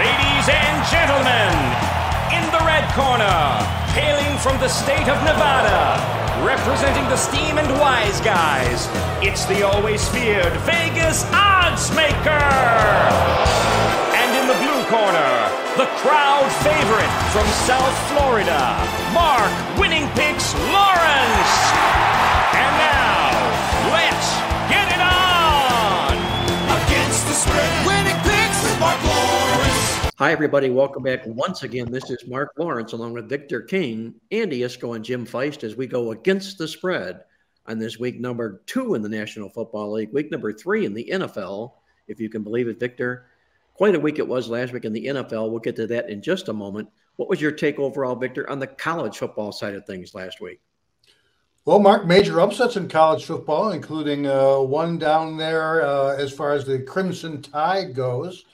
Ladies and gentlemen, in the red corner, hailing from the state of Nevada, representing the Steam and Wise guys, it's the always feared Vegas odds maker. And in the blue corner, the crowd favorite from South Florida, Mark Winning Picks Lawrence. And now, Hi, everybody. Welcome back once again. This is Mark Lawrence along with Victor King, Andy Iskoe, and Jim Feist as we go against the spread on this week number two in the National Football League, week number three in the NFL, if you can believe it, Victor. Quite a week it was last week in the NFL. We'll get to that in just a moment. What was your take overall, Victor, on the college football side of things last week? Well, Mark, major upsets in college football, including uh, one down there uh, as far as the Crimson Tide goes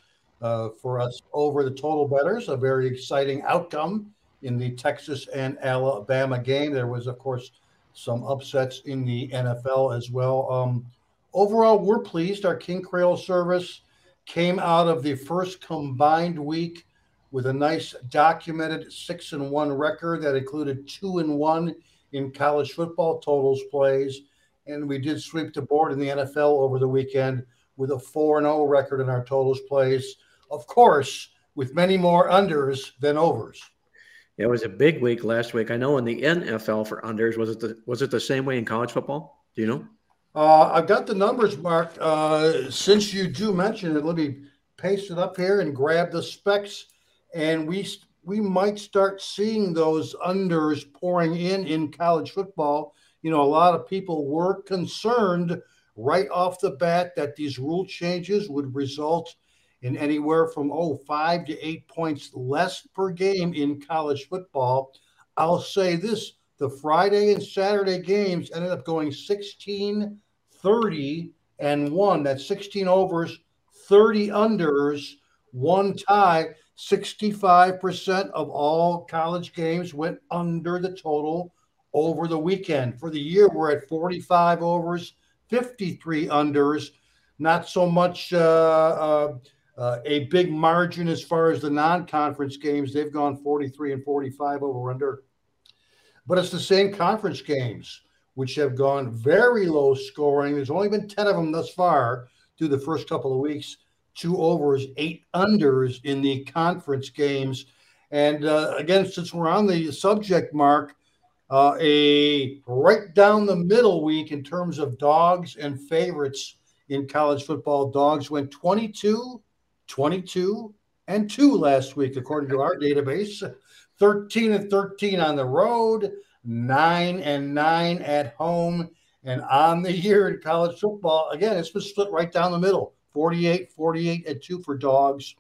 uh, for us over the total betters. A very exciting outcome in the Texas and Alabama game. There was, of course, some upsets in the NFL as well. Um, overall, we're pleased. Our King Creole service came out of the first combined week with a nice documented six and one record that included two and one in college football totals plays. And we did sweep the board in the NFL over the weekend with a 4 0 record in our totals plays. Of course, with many more unders than overs. It was a big week last week. I know in the NFL for unders, was it the, was it the same way in college football? Do you know? Uh, I've got the numbers, Mark. Uh, since you do mention it, let me paste it up here and grab the specs, and we we might start seeing those unders pouring in in college football. You know, a lot of people were concerned right off the bat that these rule changes would result in anywhere from oh five to eight points less per game in college football. I'll say this: the Friday and Saturday games ended up going 16 30 and one. That's 16 overs, 30 unders, one tie. 65% of all college games went under the total over the weekend. For the year, we're at 45 overs, 53 unders. Not so much uh, uh, uh, a big margin as far as the non conference games. They've gone 43 and 45 over under. But it's the same conference games which have gone very low scoring. There's only been 10 of them thus far through the first couple of weeks, two overs, eight unders in the conference games. And uh, again, since we're on the subject, Mark, uh, a right down the middle week in terms of dogs and favorites in college football. Dogs went 22, 22, and 2 last week, according to our database. 13 and 13 on the road, nine and nine at home. And on the year in college football, again, it's been split right down the middle 48, 48, and two for dogs.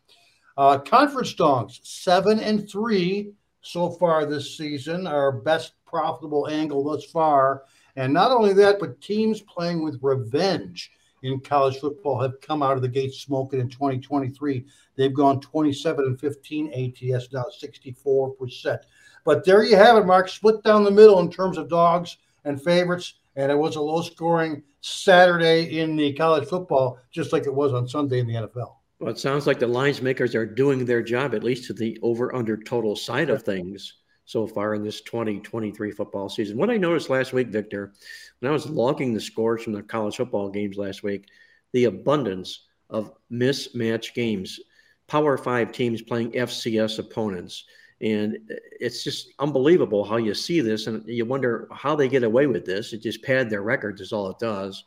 Uh, conference dogs, seven and three so far this season, our best profitable angle thus far. And not only that, but teams playing with revenge in college football have come out of the gate smoking in 2023. They've gone 27 and 15 ATS, now 64%. But there you have it, Mark. Split down the middle in terms of dogs and favorites. And it was a low scoring Saturday in the college football, just like it was on Sunday in the NFL. Well, it sounds like the lines makers are doing their job, at least to the over under total side of things so far in this 2023 football season. What I noticed last week, Victor, when I was logging the scores from the college football games last week, the abundance of mismatch games, Power Five teams playing FCS opponents. And it's just unbelievable how you see this, and you wonder how they get away with this. It just pad their records, is all it does.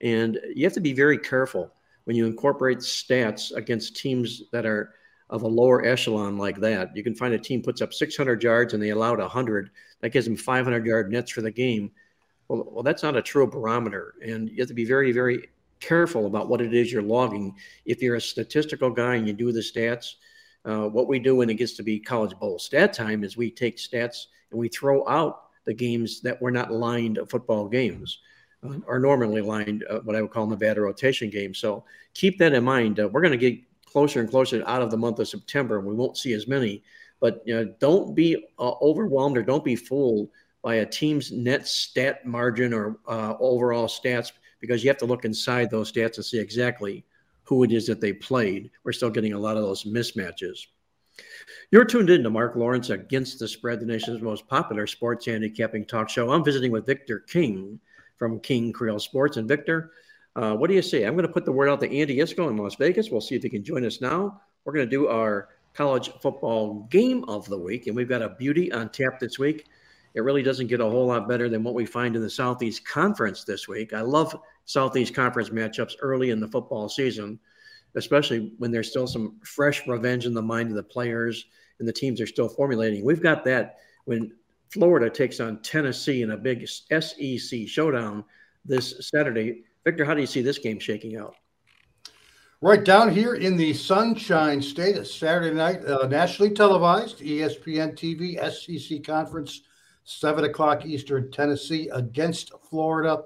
And you have to be very careful when you incorporate stats against teams that are of a lower echelon like that. You can find a team puts up 600 yards and they allowed 100. That gives them 500 yard nets for the game. Well, well, that's not a true barometer, and you have to be very, very careful about what it is you're logging. If you're a statistical guy and you do the stats, uh, what we do when it gets to be college bowl stat time is we take stats and we throw out the games that were not lined football games uh, are normally lined uh, what I would call Nevada rotation games. So keep that in mind. Uh, we're going to get closer and closer out of the month of September, and we won't see as many. But you know, don't be uh, overwhelmed or don't be fooled by a team's net stat margin or uh, overall stats because you have to look inside those stats to see exactly who it is that they played. We're still getting a lot of those mismatches. You're tuned in to Mark Lawrence Against the Spread, the nation's most popular sports handicapping talk show. I'm visiting with Victor King from King Creole Sports. And Victor, uh, what do you say? I'm going to put the word out to Andy Iskoe in Las Vegas. We'll see if he can join us now. We're going to do our college football game of the week, and we've got a beauty on tap this week. It really doesn't get a whole lot better than what we find in the Southeast Conference this week. I love Southeast Conference matchups early in the football season, especially when there's still some fresh revenge in the mind of the players and the teams are still formulating. We've got that when Florida takes on Tennessee in a big SEC showdown this Saturday. Victor, how do you see this game shaking out? Right down here in the Sunshine State, Saturday night, uh, nationally televised, ESPN TV, SEC Conference, 7 o'clock Eastern, Tennessee against Florida.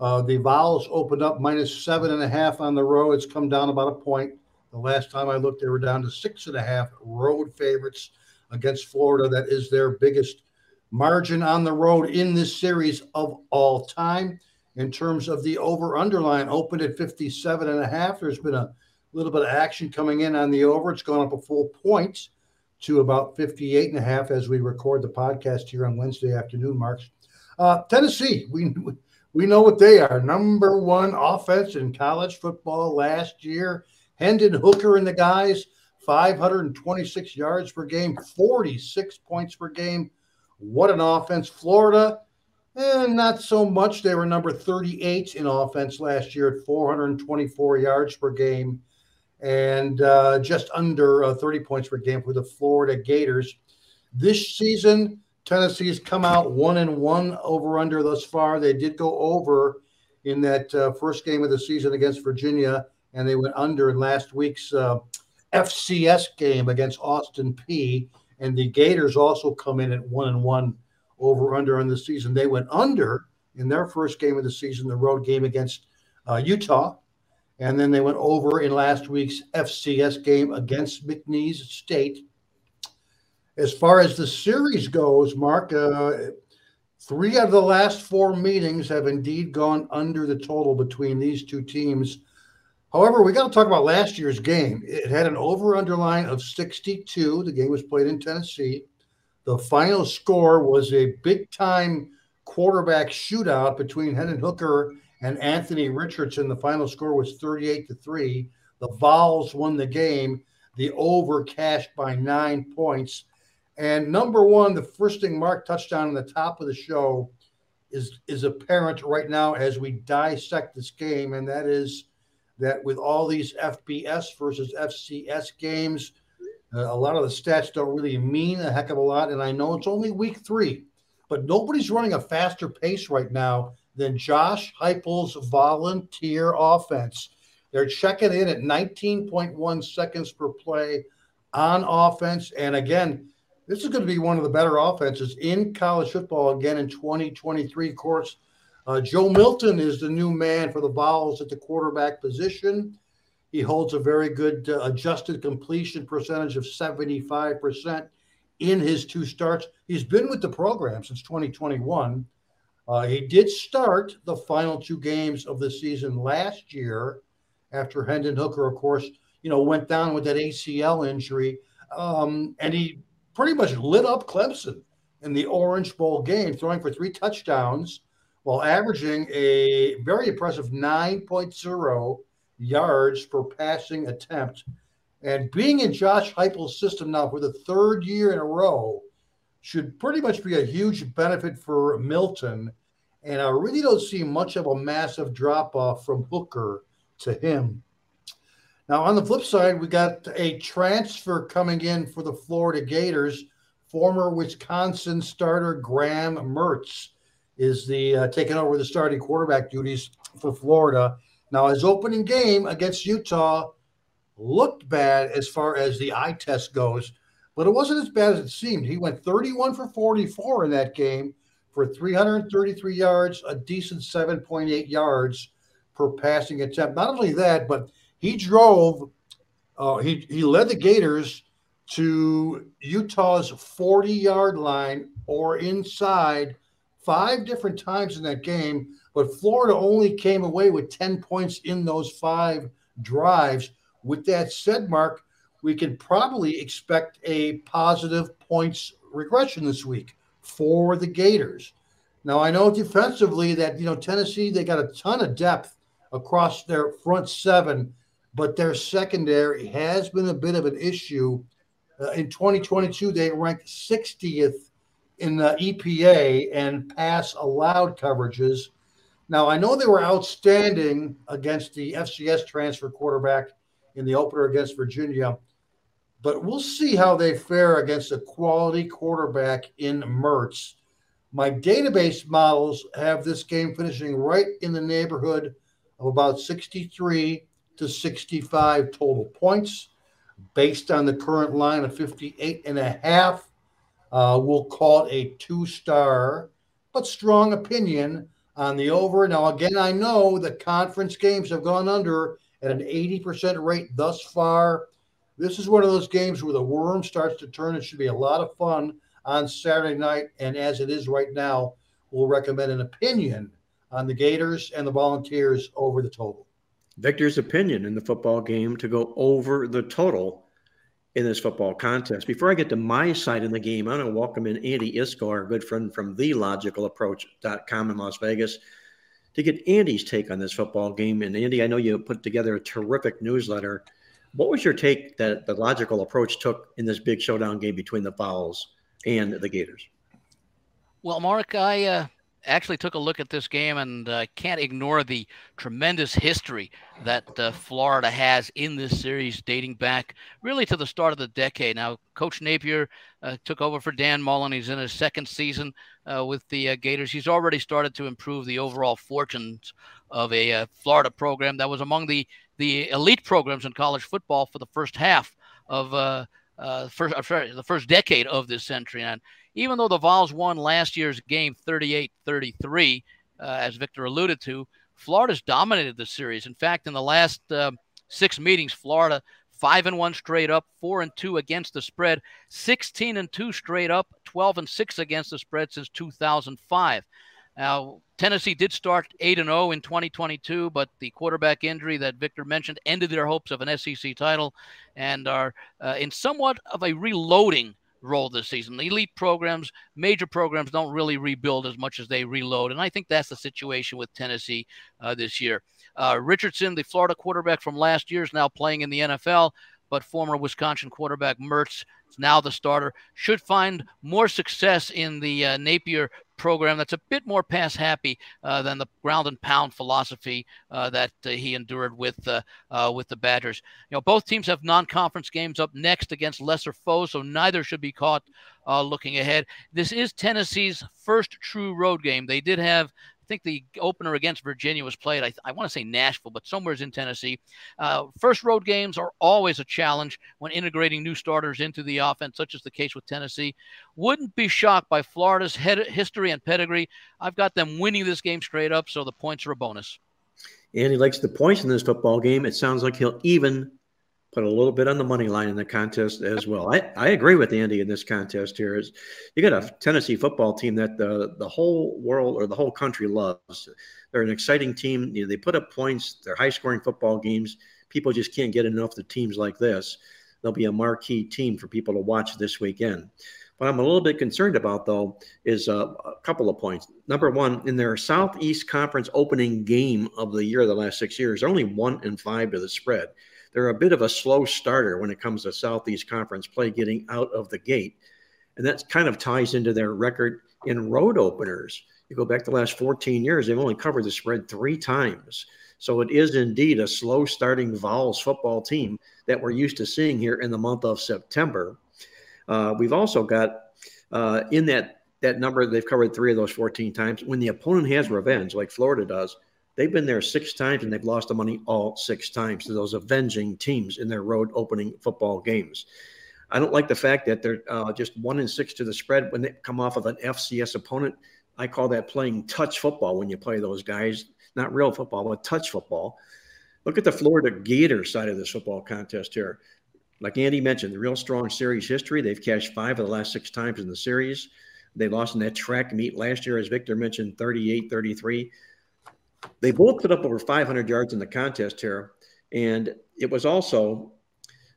Uh, the Vols opened up minus seven and a half on the road. It's come down about a point. The last time I looked, they were down to six and a half road favorites against Florida. That is their biggest margin on the road in this series of all time in terms of the over underline opened at 57 and a half there's been a little bit of action coming in on the over. It's gone up a full point to about 58 and a half as we record the podcast here on wednesday afternoon marks uh, tennessee we we know what they are. Number one offense in college football last year. Hendon Hooker and the guys 526 yards per game 46 points per game. What an offense. Florida eh, not so much. They were number 38 in offense last year at 424 yards per game and uh, just under uh, 30 points per game for the Florida Gators. This season, Tennessee's come out one and one over under thus far. They did go over in that uh, first game of the season against Virginia, and they went under in last week's uh, FCS game against Austin Peay. And the Gators also come in at one and one over under on the season. They went under in their first game of the season, the road game against uh, Utah. And then they went over in last week's FCS game against McNeese State. As far as the series goes, Mark, uh, three out of the last four meetings have indeed gone under the total between these two teams. However, we got to talk about last year's game. It had an over underline of 62. The game was played in Tennessee. The final score was a big time quarterback shootout between Hendon Hooker and Anthony Richardson. The final score was 38 to 3. The Vols won the game. The over cashed by nine points. And number one, the first thing Mark touched on in the top of the show is, is apparent right now as we dissect this game, and that is that with all these FBS versus FCS games, a lot of the stats don't really mean a heck of a lot. And I know it's only week three, but nobody's running a faster pace right now than Josh Heupel's volunteer offense. They're checking in at 19.1 seconds per play on offense. And again, this is going to be one of the better offenses in college football again in 2023. Of course, uh, Joe Milton is the new man for the Vols at the quarterback position. He holds a very good uh, adjusted completion percentage of 75% in his two starts. He's been with the program since 2021. Uh, he did start the final two games of the season last year after Hendon Hooker, of course, you know, went down with that ACL injury. Um, and he pretty much lit up Clemson in the Orange Bowl game, throwing for three touchdowns while averaging a very impressive 9.0 yards per passing attempt. And being in Josh Heupel's system now for the third year in a row should pretty much be a huge benefit for Milton. And I really don't see much of a massive drop off from Hooker to him. Now, on the flip side, we got a transfer coming in for the Florida Gators. Former Wisconsin starter Graham Mertz is the uh, taking over the starting quarterback duties for Florida. Now, his opening game against Utah looked bad as far as the eye test goes, but it wasn't as bad as it seemed. He went 31 for 44 in that game for 333 yards, a decent 7.8 yards per passing attempt. Not only that, but he drove, uh, he, he led the Gators to Utah's 40 yard line or inside five different times in that game but Florida only came away with 10 points in those five drives. With that said, Mark, we can probably expect a positive points regression this week for the Gators. Now I know defensively that you know Tennessee they got a ton of depth across their front seven, but their secondary has been a bit of an issue. Uh, in 2022, they ranked 60th in the EPA and pass allowed coverages. Now I know they were outstanding against the FCS transfer quarterback in the opener against Virginia but we'll see how they fare against a quality quarterback in Mertz. My database models have this game finishing right in the neighborhood of about 63 to 65 total points based on the current line of 58 and a half. Uh, we'll call it a two star, but strong opinion on the over. Now, again, I know the conference games have gone under at an 80% rate thus far. This is one of those games where the worm starts to turn. It should be a lot of fun on Saturday night. And as it is right now, we'll recommend an opinion on the Gators and the Volunteers over the total. Victor's opinion in the football game to go over the total in this football contest. Before I get to my side in the game, I want to welcome in Andy Iskoe, our good friend from thelogicalapproach.com in Las Vegas, to get Andy's take on this football game. And Andy, I know you put together a terrific newsletter what was your take that the logical approach took in this big showdown game between the Vols and the Gators? Well, Mark, I uh, actually took a look at this game and uh, can't ignore the tremendous history that uh, Florida has in this series dating back really to the start of the decade. Now, Coach Napier uh, took over for Dan Mullen. He's in his second season uh, with the uh, Gators. He's already started to improve the overall fortunes of a Florida program that was among the the elite programs in college football for the first half of uh, uh, first, uh, the first decade of this century. And even though the Vols won last year's game 38 33, uh, as Victor alluded to, Florida's dominated the series. In fact, in the last uh, six meetings, Florida five and one straight up, four and two against the spread, 16 and two straight up, 12 and six against the spread since 2005. Now, Tennessee did start 8 and 0 in 2022, but the quarterback injury that Victor mentioned ended their hopes of an SEC title and are uh, in somewhat of a reloading role this season. The elite programs, major programs don't really rebuild as much as they reload. And I think that's the situation with Tennessee uh, this year. Uh, Richardson, the Florida quarterback from last year, is now playing in the NFL but former Wisconsin quarterback Mertz now the starter. Should find more success in the uh, Napier program that's a bit more pass happy uh, than the ground and pound philosophy uh, that uh, he endured with uh, uh, with the Badgers. You know, both teams have non-conference games up next against lesser foes, so neither should be caught uh, looking ahead. This is Tennessee's first true road game. They did have I think the opener against Virginia was played, I, I want to say Nashville, but somewhere's in Tennessee. Uh, first road games are always a challenge when integrating new starters into the offense, such as the case with Tennessee. Wouldn't be shocked by Florida's head, history and pedigree. I've got them winning this game straight up, so the points are a bonus. And he likes the points in this football game. It sounds like he'll even put a little bit on the money line in the contest as well. I, I agree with Andy in this contest here. Is you got a Tennessee football team that the the whole world or the whole country loves. They're an exciting team. You know, they put up points. They're high scoring football games. People just can't get enough of teams like this. They'll be a marquee team for people to watch this weekend. What I'm a little bit concerned about, though, is uh, a couple of points. Number one, in their Southeast Conference opening game of the year, the last six years, they're only one and five to the spread they're a bit of a slow starter when it comes to Southeast Conference play getting out of the gate. And that kind of ties into their record in road openers. You go back the last 14 years, they've only covered the spread three times. So it is indeed a slow starting Vols football team that we're used to seeing here in the month of September. Uh, we've also got uh, in that that number they've covered three of those 14 times. When the opponent has revenge, like Florida does, They've been there six times and they've lost the money all six times to those avenging teams in their road opening football games. I don't like the fact that they're uh, just one in six to the spread when they come off of an FCS opponent. I call that playing touch football when you play those guys, not real football, but touch football. Look at the Florida Gators side of this football contest here. Like Andy mentioned, the real strong series history. They've cashed five of the last six times in the series. They lost in that track meet last year, as Victor mentioned, 38 33. They both put up over 500 yards in the contest here. And it was also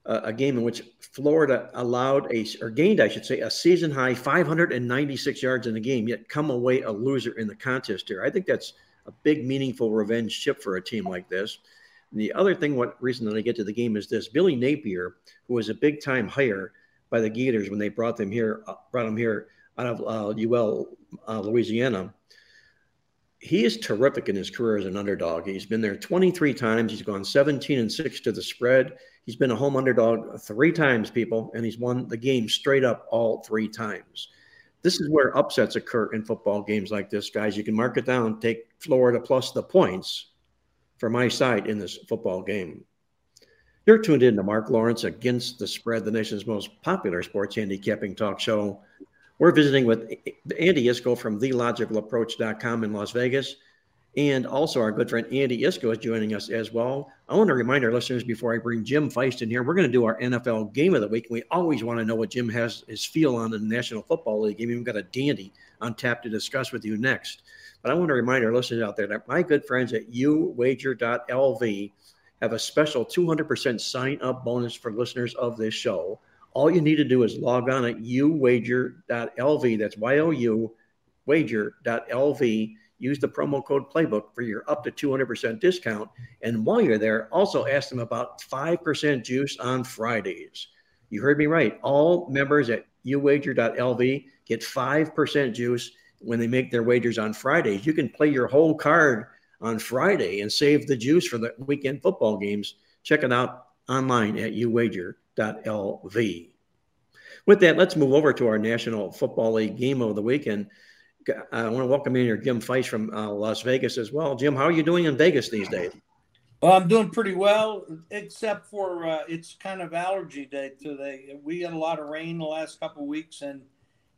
a, a game in which Florida allowed a, or gained, I should say, a season high 596 yards in the game, yet come away a loser in the contest here. I think that's a big, meaningful revenge chip for a team like this. And the other thing, what reason that I get to the game is this: Billy Napier, who was a big time hire by the Gators when they brought them here, uh, brought him here out of uh, UL uh, Louisiana. He is terrific in his career as an underdog. He's been there 23 times. He's gone 17 and six to the spread. He's been a home underdog three times, people, and he's won the game straight up all three times. This is where upsets occur in football games like this, guys. You can mark it down, take Florida plus the points for my side in this football game. You're tuned in to Mark Lawrence against the spread, the nation's most popular sports handicapping talk show. We're visiting with Andy Iskoe from TheLogicalApproach.com in Las Vegas. And also, our good friend Andy Iskoe is joining us as well. I want to remind our listeners before I bring Jim Feist in here, we're going to do our NFL game of the week. We always want to know what Jim has his feel on the National Football League game. We've got a dandy on tap to discuss with you next. But I want to remind our listeners out there that my good friends at uwager.lv have a special 200% sign up bonus for listeners of this show. All you need to do is log on at uwager.lv. That's Y O U wager.lv. Use the promo code playbook for your up to 200% discount. And while you're there, also ask them about 5% juice on Fridays. You heard me right. All members at uwager.lv get 5% juice when they make their wagers on Fridays. You can play your whole card on Friday and save the juice for the weekend football games. Check it out online at uwager.lv. With that, let's move over to our National Football League game of the weekend. I want to welcome in here Jim Feist from uh, Las Vegas as well. Jim, how are you doing in Vegas these days? Well, I'm doing pretty well, except for uh, it's kind of allergy day today. We had a lot of rain the last couple of weeks, and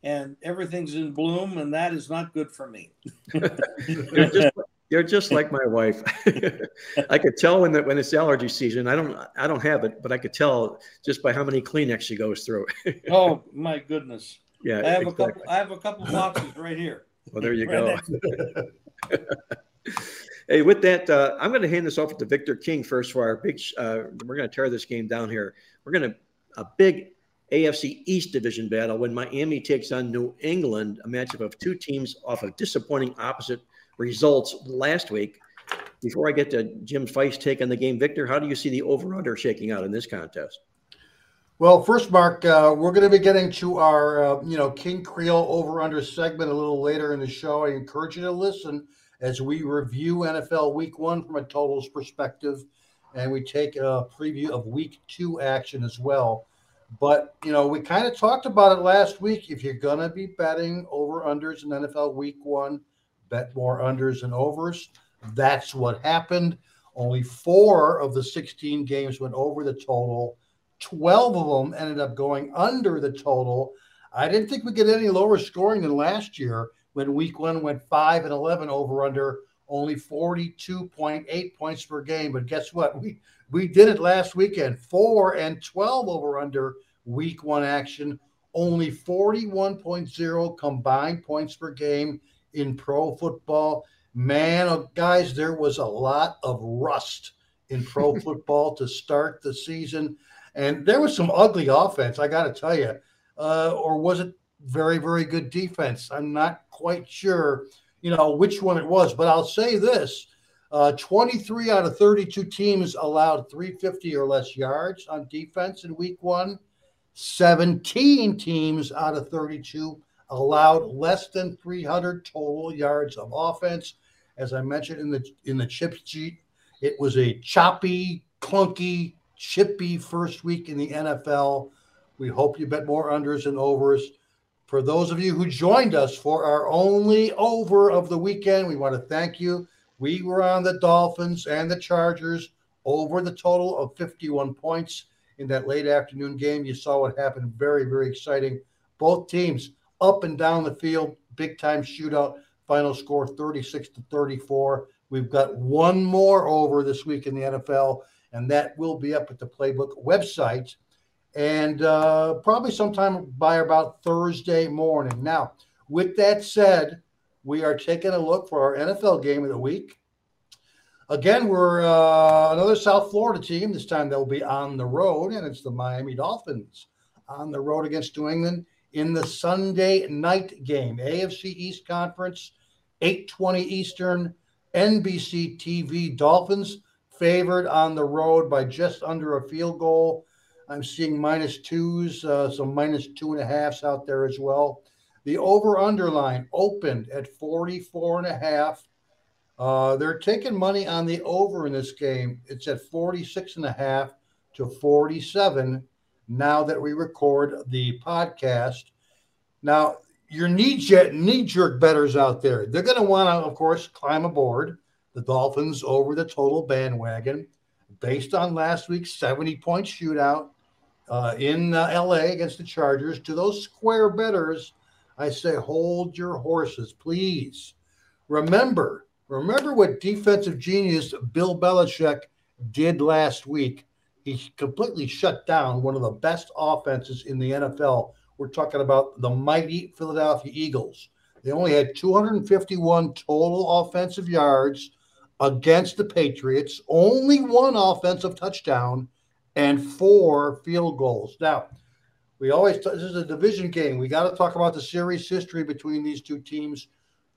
and everything's in bloom, and that is not good for me. just, you're, just, like my wife. I could tell when that when it's allergy season. I don't I don't have it, but I could tell just by how many Kleenex she goes through. oh my goodness! Yeah, I have exactly. a couple. I have a couple boxes right here. Well, there you go. hey, with that, uh, I'm going to hand this off to Victor King first for our big. Uh, we're going to tear this game down here. We're going to a big AFC East division battle when Miami takes on New England, a matchup of two teams off of disappointing opposite results last week. Before I get to Jim Feist take on the game, Victor, how do you see the over/under shaking out in this contest? Well, first, Mark, uh, we're going to be getting to our, uh, you know, King Creole over/under segment a little later in the show. I encourage you to listen as we review NFL Week One from a totals perspective, and we take a preview of Week Two action as well. But you know, we kind of talked about it last week. If you're gonna be betting over unders in NFL Week One, bet more unders and overs. That's what happened. Only four of the 16 games went over the total. 12 of them ended up going under the total. I didn't think we'd get any lower scoring than last year when week one went 5 and 11 over under only 42.8 points per game. But guess what? We we did it last weekend. 4 and 12 over under week one action. Only 41.0 combined points per game in pro football. Man, oh, guys, there was a lot of rust in pro football to start the season. And there was some ugly offense, I got to tell you. Uh, or was it very, very good defense? I'm not quite sure, you know, which one it was. But I'll say this uh, 23 out of 32 teams allowed 350 or less yards on defense in week one. 17 teams out of 32 allowed less than 300 total yards of offense. As I mentioned in the in the chip sheet, it was a choppy, clunky, chippy first week in the NFL. We hope you bet more unders and overs. For those of you who joined us for our only over of the weekend, we want to thank you. We were on the Dolphins and the Chargers over the total of 51 points in that late afternoon game. You saw what happened. Very, very exciting. Both teams up and down the field, big time shootout. Final score 36 to 34. We've got one more over this week in the NFL, and that will be up at the Playbook website and uh, probably sometime by about Thursday morning. Now, with that said, we are taking a look for our NFL game of the week. Again, we're uh, another South Florida team. This time they'll be on the road, and it's the Miami Dolphins on the road against New England in the Sunday night game. AFC East Conference, 8:20 Eastern, NBC TV. Dolphins favored on the road by just under a field goal. I'm seeing minus twos, uh, some minus two and a halfs out there as well. The over underline opened at 44 and a half. Uh, they're taking money on the over in this game. It's at 46 and a half to 47 now that we record the podcast. Now, your knee jerk betters out there, they're going to want to, of course, climb aboard the Dolphins over the total bandwagon based on last week's 70 point shootout uh, in uh, LA against the Chargers. To those square betters, I say hold your horses, please. Remember, Remember what defensive genius Bill Belichick did last week? He completely shut down one of the best offenses in the NFL. We're talking about the mighty Philadelphia Eagles. They only had 251 total offensive yards against the Patriots, only one offensive touchdown, and four field goals. Now, we always, this is a division game. We got to talk about the series history between these two teams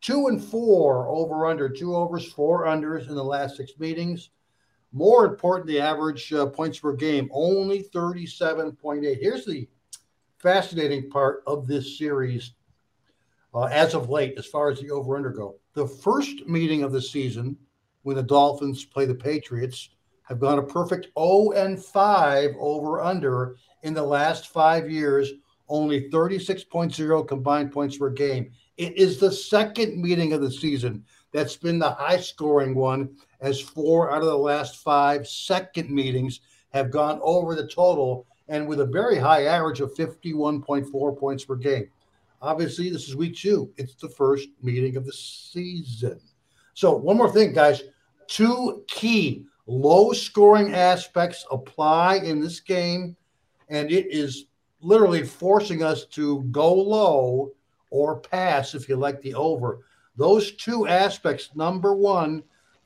two and four over under, two overs, four unders in the last six meetings. More important, the average uh, points per game, only 37.8. Here's the fascinating part of this series uh, as of late, as far as the over under go. The first meeting of the season, when the Dolphins play the Patriots, have gone a perfect 0 and 5 over under in the last five years, only 36.0 combined points per game. It is the second meeting of the season that's been the high scoring one, as four out of the last five second meetings have gone over the total and with a very high average of 51.4 points per game. Obviously, this is week two. It's the first meeting of the season. So, one more thing, guys. Two key low scoring aspects apply in this game, and it is literally forcing us to go low or pass if you like the over. Those two aspects. Number one,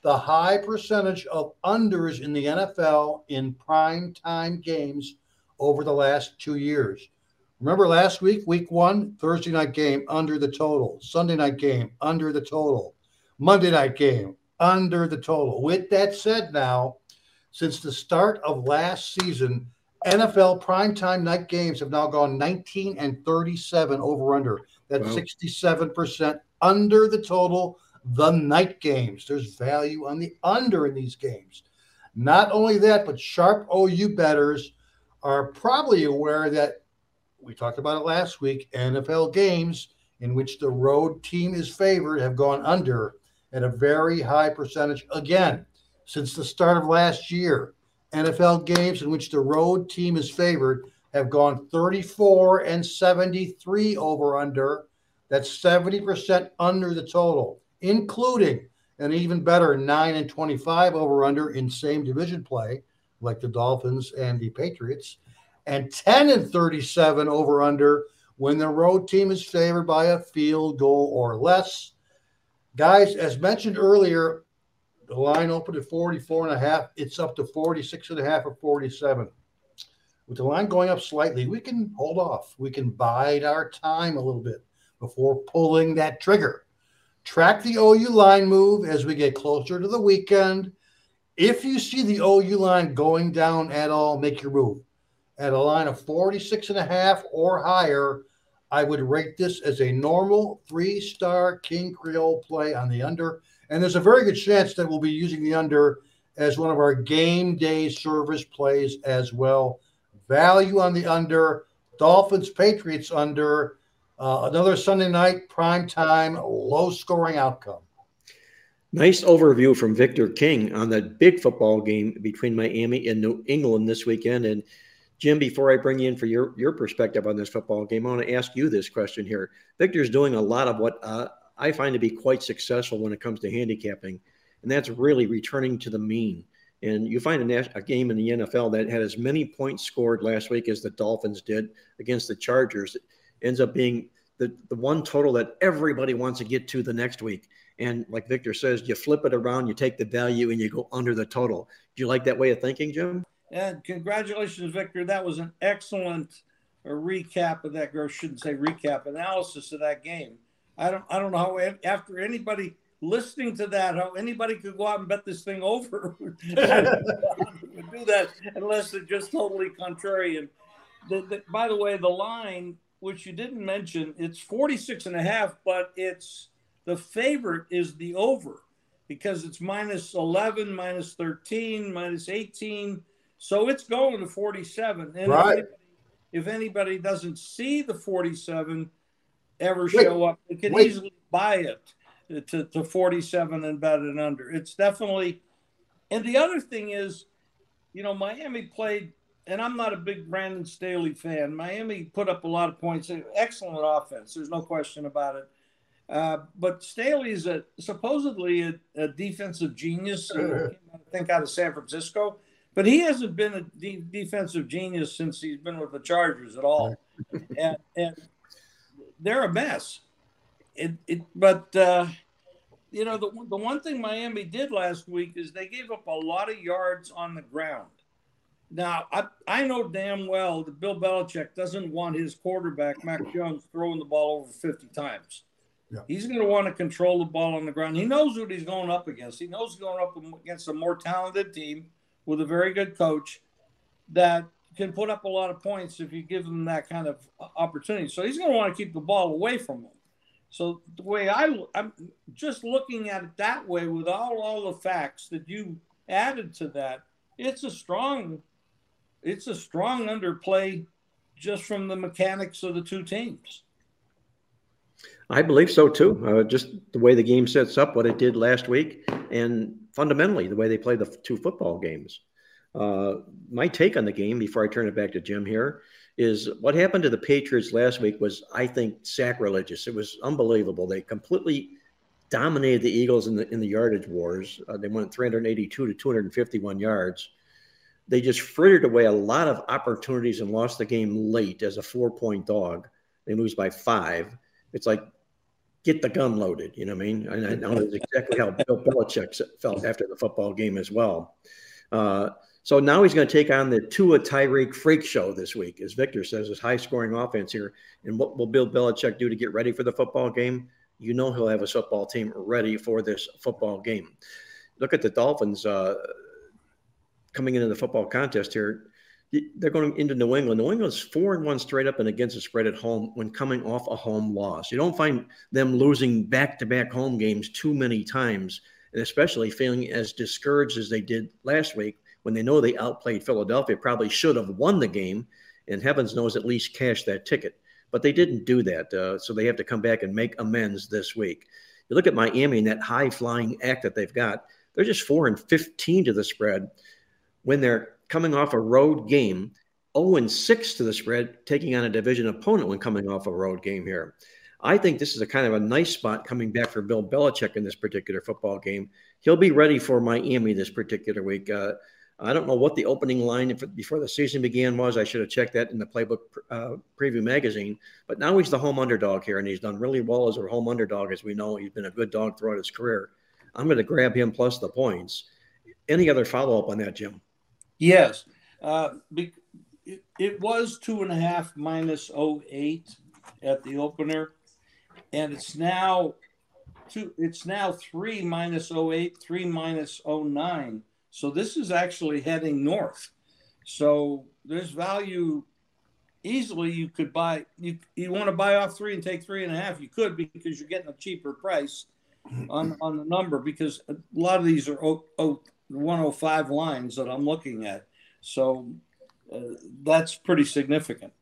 the high percentage of unders in the NFL in prime time games over the last two years. Remember last week, week one, Thursday night game under the total, Sunday night game under the total, Monday night game under the total. With that said, now, since the start of last season, NFL primetime night games have now gone 19 and 37 over under. That's wow. 67% under the total. The night games. There's value on the under in these games. Not only that, but sharp OU betters are probably aware that we talked about it last week. NFL games in which the road team is favored have gone under at a very high percentage again since the start of last year. NFL games in which the road team is favored have gone 34 and 73 over under. That's 70% under the total, including an even better 9 and 25 over under in same division play, like the Dolphins and the Patriots, and 10 and 37 over under when the road team is favored by a field goal or less. Guys, as mentioned earlier, the line opened at 44 and a half. It's up to 46 and a half or 47 with the line going up slightly, we can hold off. We can bide our time a little bit before pulling that trigger. Track the OU line move as we get closer to the weekend. If you see the OU line going down at all, make your move. At a line of 46 and a half or higher, I would rate this as a normal three star King Creole play on the under. And there's a very good chance that we'll be using the under as one of our game day service plays as well value on the under, Dolphins Patriots under, uh, another Sunday night prime time low scoring outcome. Nice overview from Victor King on that big football game between Miami and New England this weekend. And Jim, before I bring you in for your, your perspective on this football game, I want to ask you this question here. Victor's doing a lot of what uh, I find to be quite successful when it comes to handicapping, and that's really returning to the mean. And you find a, a, game in the NFL that had as many points scored last week as the Dolphins did against the Chargers. Ends up being the, the one total that everybody wants to get to the next week. And like Victor says, you flip it around, you take the value, and you go under the total. Do you like that way of thinking, Jim? And congratulations, Victor. That was an excellent uh, recap of that, or shouldn't say recap, analysis of that game. I don't, I don't know how after anybody listening to that, how anybody could go out and bet this thing over do that unless they're just totally contrarian. The, the, by the way, the line, which you didn't mention, it's 46 and a half, but it's the favorite is the over because it's minus 11, minus 13, minus 18. So it's going to 47. And right. if, anybody, if anybody doesn't see the 47 ever show up, they can wait. easily buy it to, to 47 and bet it under. It's definitely, and the other thing is, you know, Miami played, and I'm not a big Brandon Staley fan. Miami put up a lot of points, excellent offense. There's no question about it. Uh, but Staley is a supposedly a, a defensive genius. I think out of San Francisco, but he hasn't been a de- defensive genius since he's been with the Chargers at all, and, and they're a mess it, it but uh, you know the, the one thing Miami did last week is they gave up a lot of yards on the ground. Now I I know damn well that Bill Belichick doesn't want his quarterback Mac Jones throwing the ball over fifty times. Yeah. He's going to want to control the ball on the ground. He knows what he's going up against. He knows he's going up against a more talented team with a very good coach that can put up a lot of points if you give them that kind of opportunity. So he's going to want to keep the ball away from them. So the way I I'm just looking at it that way with all all the facts that you added to that, it's a strong it's a strong underplay just from the mechanics of the two teams. I believe so too. Uh, just the way the game sets up, what it did last week, and fundamentally the way they play the two football games. Uh, my take on the game before I turn it back to Jim here is what happened to the Patriots last week was, I think, sacrilegious. It was unbelievable. They completely dominated the Eagles in the in the yardage wars. Uh, they went 382 to 251 yards. They just frittered away a lot of opportunities and lost the game late as a four point dog. They lose by five. It's like get the gun loaded. You know what I mean? And I know that's exactly how Bill Belichick felt after the football game as well. Uh, so now he's going to take on the Tua Tyreek freak show this week, as Victor says, his high scoring offense here. And what will Bill Belichick do to get ready for the football game? You know he'll have a football team ready for this football game. Look at the Dolphins uh, coming into the football contest here. They're going into New England. New England's four and one straight up and against the spread at home when coming off a home loss. You don't find them losing back to back home games too many times, and especially feeling as discouraged as they did last week when they know they outplayed Philadelphia, probably should have won the game, and heavens knows at least cash that ticket. But they didn't do that, uh, so they have to come back and make amends this week. You look at Miami and that high flying act that they've got; they're just four and fifteen to the spread when they're coming off a road game. 0 and 6 to the spread, taking on a division opponent when coming off a road game here. I think this is a kind of a nice spot coming back for Bill Belichick in this particular football game. He'll be ready for Miami this particular week. Uh, I don't know what the opening line before the season began was. I should have checked that in the playbook uh, preview magazine. But now he's the home underdog here, and he's done really well as a home underdog. As we know, he's been a good dog throughout his career. I'm going to grab him plus the points. Any other follow up on that, Jim? Yes. Uh, it, was two and a half minus 08 at the opener, and it's now two. It's now three minus 08, three minus 09 so this is actually heading north. So there's value easily. You could buy, you, you want to buy off three and take three and a half, you could because you're getting a cheaper price on, on the number because a lot of these are 105 lines that I'm looking at. So uh, that's pretty significant.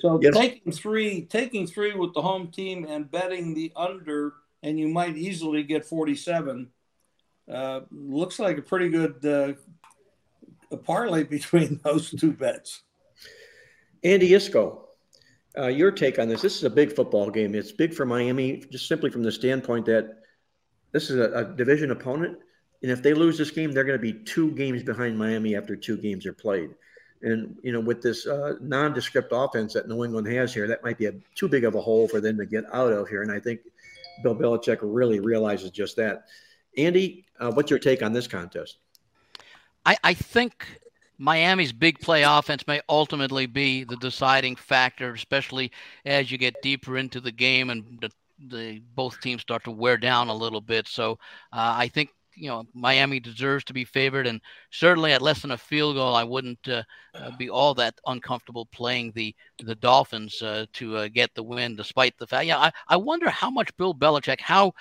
So yes. taking three, taking three with the home team and betting the under, and you might easily get 47 uh, looks like a pretty good uh, parlay between those two bets. Andy Iskoe, uh, your take on this? This is a big football game. It's big for Miami, just simply from the standpoint that this is a, a division opponent, and if they lose this game, they're going to be two games behind Miami after two games are played. And you know, with this uh, nondescript offense that New England has here, that might be a, too big of a hole for them to get out of here. And I think Bill Belichick really realizes just that. Andy, uh, what's your take on this contest? I, I think Miami's big play offense may ultimately be the deciding factor, especially as you get deeper into the game and the, the both teams start to wear down a little bit. So uh, I think you know Miami deserves to be favored, and certainly at less than a field goal, I wouldn't uh, uh, be all that uncomfortable playing the the Dolphins uh, to uh, get the win, despite the fact. Yeah, I, I wonder how much Bill Belichick, how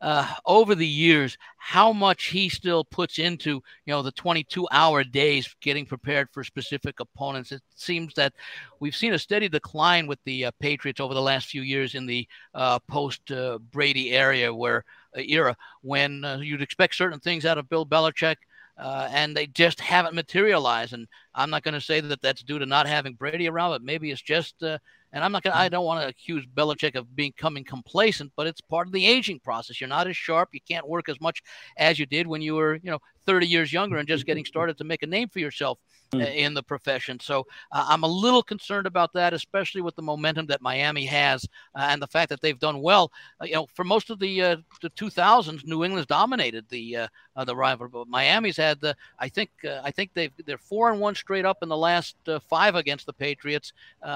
uh, over the years how much he still puts into you know the 22 hour days getting prepared for specific opponents it seems that we've seen a steady decline with the uh, patriots over the last few years in the uh, post uh, brady area where uh, era when uh, you'd expect certain things out of bill belichick uh, and they just haven't materialized. And I'm not going to say that that's due to not having Brady around, but maybe it's just uh, and I'm not gonna, I don't want to accuse Belichick of becoming complacent, but it's part of the aging process. You're not as sharp. You can't work as much as you did when you were, you know, 30 years younger and just getting started to make a name for yourself uh, mm. in the profession. So uh, I'm a little concerned about that, especially with the momentum that Miami has uh, and the fact that they've done well. Uh, you know, for most of the uh, the 2000s, New England's dominated the uh, the rival, but Miami's had the. I think I think they've they're four and one straight up in the last five against the Patriots,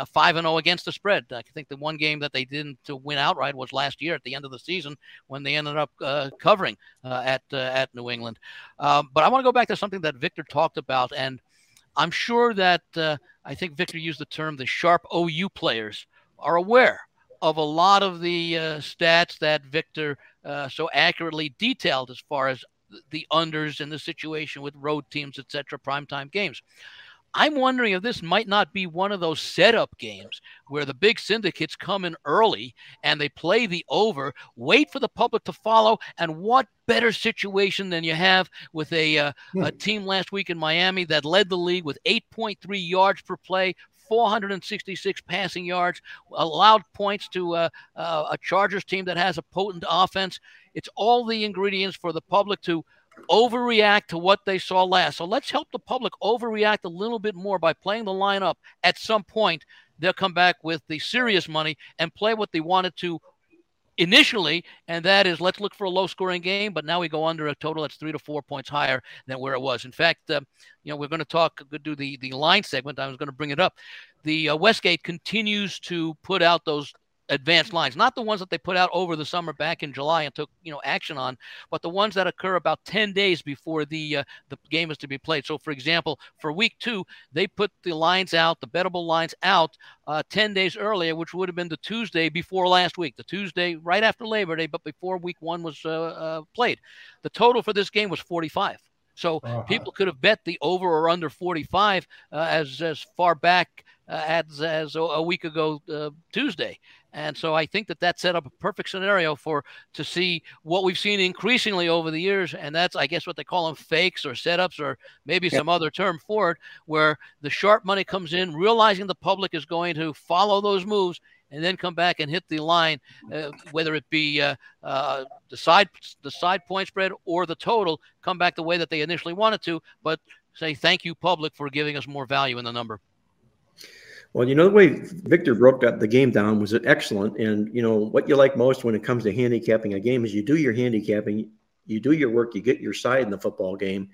five and zero oh against the spread. I think the one game that they didn't win outright was last year at the end of the season when they ended up covering at at New England. Um, but I want to go back to something that Victor talked about, and I'm sure that uh, I think Victor used the term the sharp OU players are aware of a lot of the uh, stats that Victor uh, so accurately detailed as far as the unders and the situation with road teams, etc., primetime games. I'm wondering if this might not be one of those setup games where the big syndicates come in early and they play the over, wait for the public to follow, and what better situation than you have with a, uh, a hmm. team last week in Miami that led the league with 8.3 yards per play, 466 passing yards, allowed points to uh, uh, a Chargers team that has a potent offense. It's all the ingredients for the public to overreact to what they saw last. So let's help the public overreact a little bit more by playing the lineup at some point. They'll come back with the serious money and play what they wanted to initially, and that is let's look for a low scoring game, but now we go under a total that's three to four points higher than where it was. In fact, uh, you know, we're going to talk, do the, the line segment. I was going to bring it up. The uh, Westgate continues to put out those advanced lines, not the ones that they put out over the summer back in July and took you know action on, but the ones that occur about 10 days before the uh, the game is to be played. So, for example, for week two, they put the lines out, the bettable lines out, uh, 10 days earlier, which would have been the Tuesday before last week, the Tuesday right after Labor Day, but before week one was uh, uh played. The total for this game was 45. So uh-huh. people could have bet the over or under 45 uh, as as far back uh, as as a week ago uh, Tuesday. And so I think that that set up a perfect scenario for to see what we've seen increasingly over the years, and that's I guess what they call them fakes or setups or maybe some other term for it, where the sharp money comes in, realizing the public is going to follow those moves, and then come back and hit the line, uh, whether it be uh, uh, the side the side point spread or the total, come back the way that they initially wanted to, but say thank you public for giving us more value in the number. Well, you know the way Victor broke up the game down was excellent, and you know what you like most when it comes to handicapping a game is you do your handicapping, you do your work, you get your side in the football game,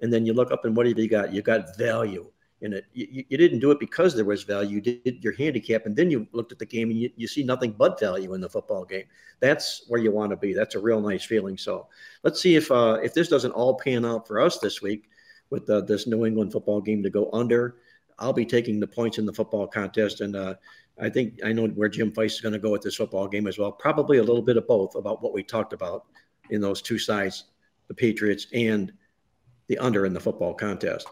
and then you look up and what have you got? You got value in it. You, you didn't do it because there was value. You did your handicap, and then you looked at the game and you, you see nothing but value in the football game. That's where you want to be. That's a real nice feeling. So let's see if uh, if this doesn't all pan out for us this week with uh, this New England football game to go under I'll be taking the points in the football contest. And uh, I think I know where Jim Feist is going to go with this football game as well. Probably a little bit of both about what we talked about in those two sides, the Patriots and the under in the football contest.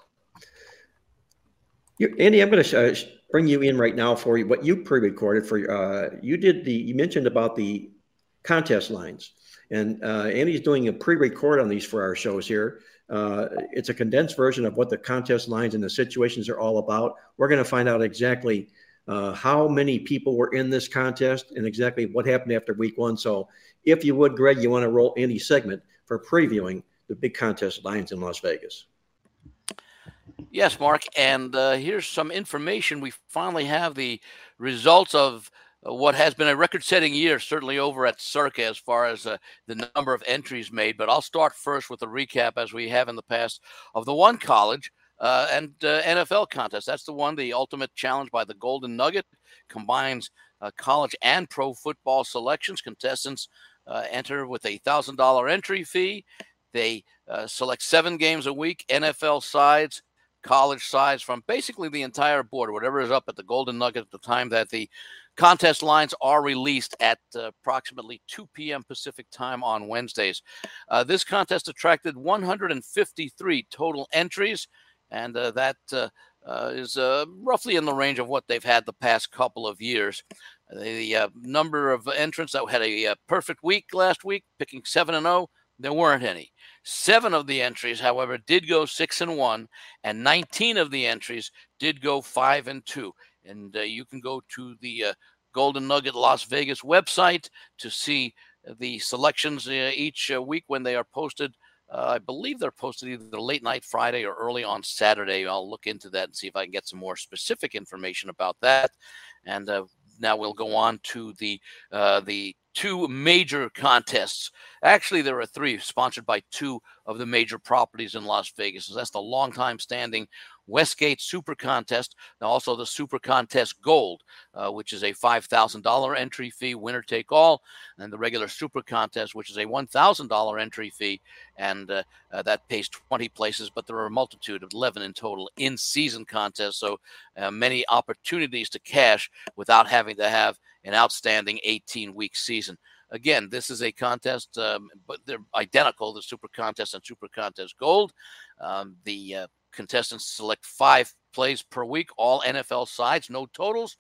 You, Andy, I'm going to uh, bring you in right now for what you pre-recorded for. Uh, you did the. You mentioned about the contest lines, and uh, Andy's doing a pre-record on these for our shows here. Uh, it's a condensed version of what the contest lines and the situations are all about. We're going to find out exactly uh, how many people were in this contest and exactly what happened after week one. So, if you would, Greg, you want to roll any segment for previewing the big contest lines in Las Vegas. Yes, Mark. And uh, here's some information. We finally have the results of what has been a record-setting year, certainly over at Circa as far as uh, the number of entries made. But I'll start first with a recap, as we have in the past, of the one college uh, and uh, NFL contest. That's the one, the ultimate challenge by the Golden Nugget, combines uh, college and pro football selections. Contestants uh, enter with a thousand dollar entry fee. They uh, select seven games a week, NFL sides, college sides from basically the entire board, whatever is up at the Golden Nugget at the time that the contest lines are released at uh, approximately 2 p.m. Pacific time on Wednesdays. Uh, this contest attracted 153 total entries, and uh, that uh, uh, is uh, roughly in the range of what they've had the past couple of years. The number of entrants that had a perfect week last week, picking 7 and 0, there weren't any. Seven of the entries, however, did go six and one, and 19 of the entries did go five and two. And uh, you can go to the uh, Golden Nugget Las Vegas website to see the selections uh, each uh, week when they are posted. Uh, I believe they're posted either late night Friday or early on Saturday. I'll look into that and see if I can get some more specific information about that. And uh, now we'll go on to the the two major contests. Actually, there are three sponsored by two of the major properties in Las Vegas. That's the longtime standing Westgate Super Contest, also the Super Contest Gold, uh, which is a $5,000 entry fee, winner take all, and the regular Super Contest, which is a $1,000 entry fee, and uh, uh, that pays 20 places, but there are a multitude of 11 in total in season contests, so uh, many opportunities to cash without having to have an outstanding 18 week season. Again, this is a contest, um, but they're identical the Super Contest and Super Contest Gold. Um, the uh, contestants select five plays per week, all NFL sides, no totals.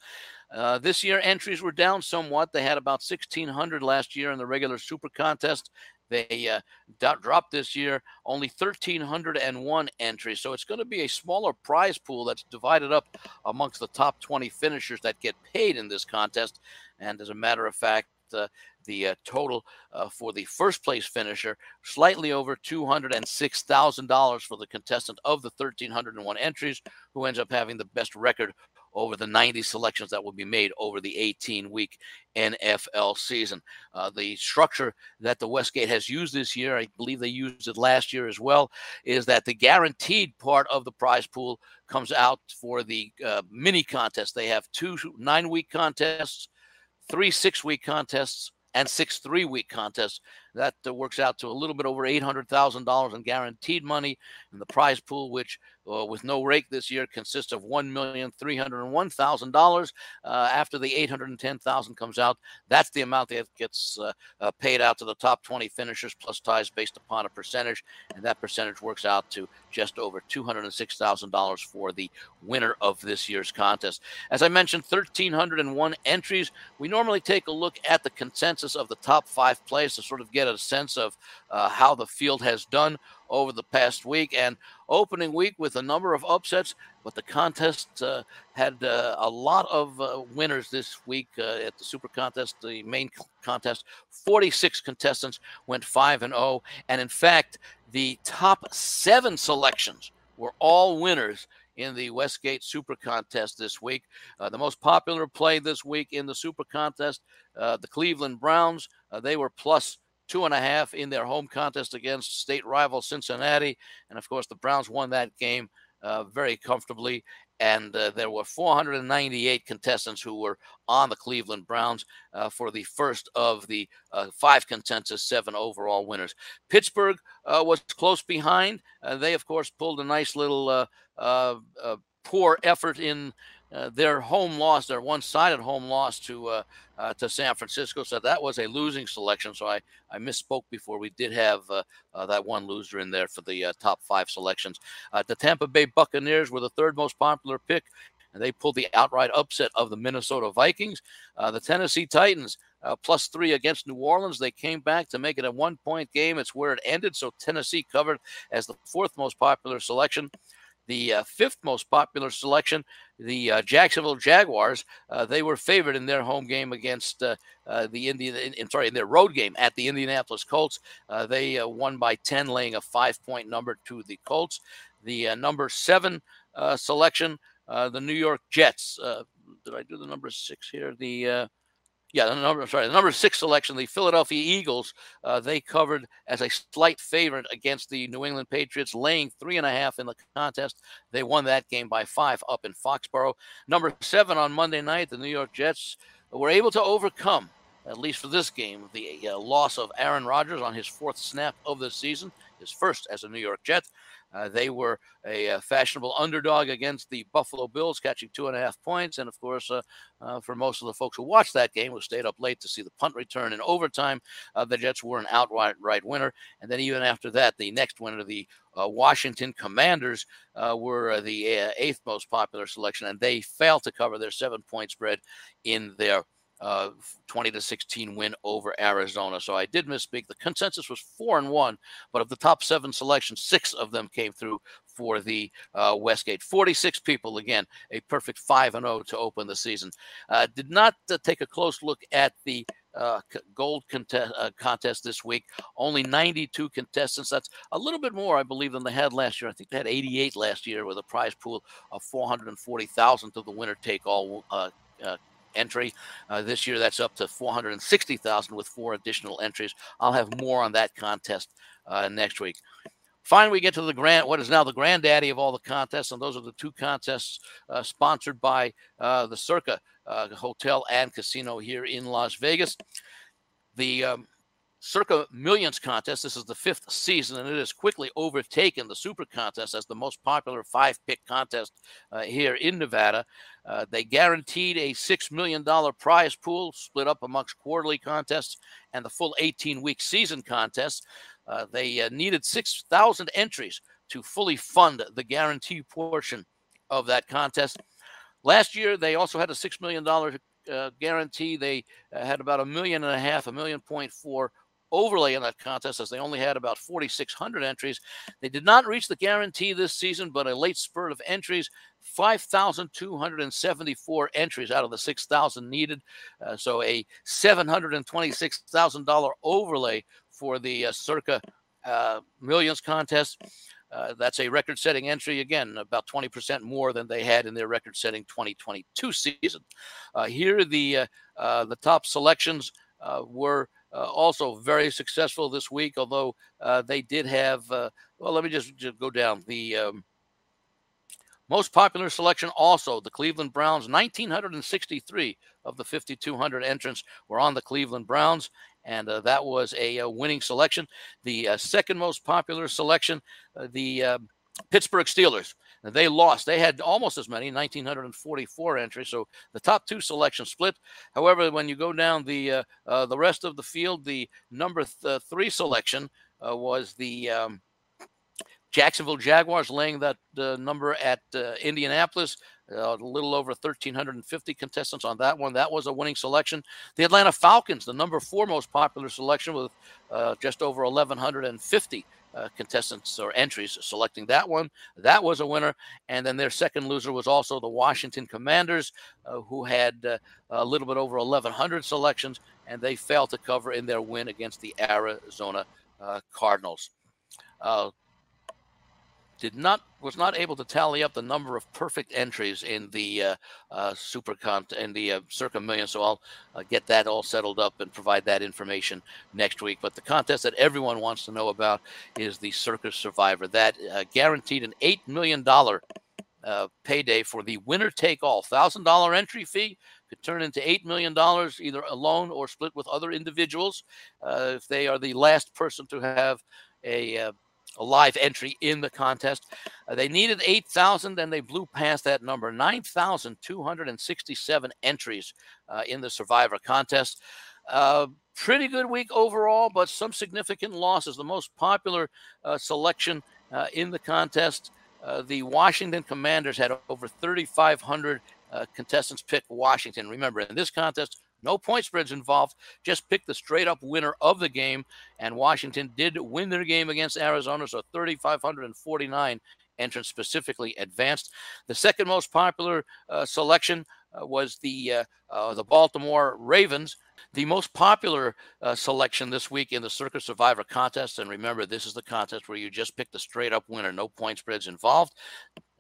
Uh, this year, entries were down somewhat. They had about 1,600 last year in the regular Super Contest. They uh, dropped this year only 1,301 entries. So it's going to be a smaller prize pool that's divided up amongst the top 20 finishers that get paid in this contest. And as a matter of fact, uh, the uh, total uh, for the first place finisher, slightly over $206,000 for the contestant of the 1,301 entries, who ends up having the best record over the 90 selections that will be made over the 18 week NFL season. Uh, the structure that the Westgate has used this year, I believe they used it last year as well, is that the guaranteed part of the prize pool comes out for the uh, mini contest. They have two nine week contests, three six week contests, and six three week contests. That uh, works out to a little bit over $800,000 in guaranteed money. And the prize pool, which uh, with no rake this year, consists of $1,301,000. Uh, after the 810,000 comes out, that's the amount that gets uh, uh, paid out to the top 20 finishers plus ties based upon a percentage. And that percentage works out to just over $206,000 for the winner of this year's contest. As I mentioned, 1,301 entries. We normally take a look at the consensus of the top five plays to sort of get a sense of uh, how the field has done over the past week. And opening week with a number of upsets, but the contest uh, had uh, a lot of uh, winners this week uh, at the Super Contest, the main contest. 46 contestants went 5 and 0. And in fact, the top seven selections were all winners in the Westgate Super Contest this week. Uh, the most popular play this week in the Super Contest, uh, the Cleveland Browns, uh, they were plus two and a half in their home contest against state rival Cincinnati. And of course, the Browns won that game uh, very comfortably. And uh, there were 498 contestants who were on the Cleveland Browns uh, for the first of the uh, five consensus, seven overall winners. Pittsburgh uh, was close behind. Uh, they, of course, pulled a nice little poor effort in uh, their home loss, their one-sided home loss to uh, uh, to San Francisco. So that was a losing selection. So I, I misspoke before. We did have uh, uh, that one loser in there for the top five selections. the Tampa Bay Buccaneers were the third most popular pick, and they pulled the outright upset of the Minnesota Vikings. the Tennessee Titans. plus three against New Orleans. They came back to make it a one point game. It's where it ended. So Tennessee covered as the fourth most popular selection the uh, fifth most popular selection, the uh, Jacksonville Jaguars. Uh, they were favored in their home game against uh, uh, the Indian. In, sorry, in their road game at the Indianapolis Colts. Uh, they won by 10, laying a five-point number to the Colts. The number seven selection, the New York Jets. did I do the number six here? The yeah, the number sorry, the number six selection, the Philadelphia Eagles, uh, they covered as a slight favorite against the New England Patriots, laying three and a half in the contest. They won that game by five up in Foxborough. Number seven on Monday night, the New York Jets were able to overcome, at least for this game, the uh, loss of Aaron Rodgers on his fourth snap of the season, his first as a New York Jet. Uh, they were a, a, fashionable underdog against the Buffalo Bills, catching two and a half points. And of course, uh, uh, for most of the folks who watched that game, who stayed up late to see the punt return in overtime, uh, the Jets were an outright right winner. And then even after that, the next winner, the uh, Washington Commanders, uh, were the eighth most popular selection, and they failed to cover their seven point spread in their uh, 20 to 16 win over Arizona. So I did misspeak. The consensus was four and one, but of the top seven selections, six of them came through for the uh, Westgate. 46 people, again, a perfect 5 and 0 to open the season. Uh, did not uh, take a close look at the uh, gold contest, uh, contest this week. Only 92 contestants. That's a little bit more, I believe, than they had last year. I think they had 88 last year with a prize pool of 440,000 to the winner take all uh, uh, entry. Uh, this year, that's up to 460,000 with four additional entries. I'll have more on that contest uh, next week. Finally, we get to the grand, what is now the granddaddy of all the contests, and those are the two contests uh, sponsored by uh, the Circa uh, Hotel and Casino here in Las Vegas. The um, Circa Millions contest. This is the fifth season, and it has quickly overtaken the Super Contest as the most popular five pick contest uh, here in Nevada. Uh, they guaranteed a $6 million prize pool split up amongst quarterly contests and the full 18 week season contest. Uh, they uh, needed 6,000 entries to fully fund the guarantee portion of that contest. Last year, they also had a $6 million uh, guarantee. They uh, had about a million and a half, a million point four overlay in that contest as they only had about 4,600 entries. They did not reach the guarantee this season, but a late spurt of entries, 5,274 entries out of the 6,000 needed. Uh, so a $726,000 overlay for the uh, circa uh, millions contest. Uh, that's a record setting entry, again, about 20% more than they had in their record setting 2022 season. Uh, here, the, uh, the top selections were also very successful this week, although uh, they did have, uh, well, let me just, just go down. The um, most popular selection also, the Cleveland Browns, 1,963 of the 5,200 entrants were on the Cleveland Browns, and uh, that was a, a, winning selection. The uh, second most popular selection, uh, the Pittsburgh Steelers. They lost. They had almost as many, 1,944 entries. So the top two selections split. However, when you go down the uh, uh, the rest of the field, the number th- uh, three selection uh, was the um, Jacksonville Jaguars, laying that uh, number at uh, a little over 1,350 contestants on that one. That was a winning selection. The Atlanta Falcons, the number four most popular selection, with just over 1,150 uh, contestants or entries selecting that one. That was a winner. And then their second loser was also the Washington Commanders, uh, who had uh, a little bit over 1,100 selections, and they failed to cover in their win against the Arizona uh, Cardinals. Uh, did not was not able to tally up the number of perfect entries in the uh, uh, super con in the uh, circa million so i'll uh, get that all settled up and provide that information next week. But the contest that everyone wants to know about is the circa survivor. That uh, guaranteed an $8 million uh, payday for the winner take all. $1000 entry fee could turn into $8 million either alone or split with other individuals if they are the last person to have a a live entry in the contest. Uh, they needed 8,000 and they blew past that number 9,267 entries uh, in the Survivor contest. Uh, pretty good week overall, but some significant losses. The most popular uh, selection uh, in the contest, uh, the Washington Commanders had over 3,500 contestants pick Washington. Remember, in this contest, no point spreads involved. Just pick the straight up winner of the game. And Washington did win their game against Arizona. So 3,549 entrants specifically advanced. The second most popular uh, selection uh, was the uh, uh the Baltimore Ravens. The most popular uh, selection this week in the Circa Survivor contest, and remember, this is the contest where you just pick the straight up winner, no point spreads involved.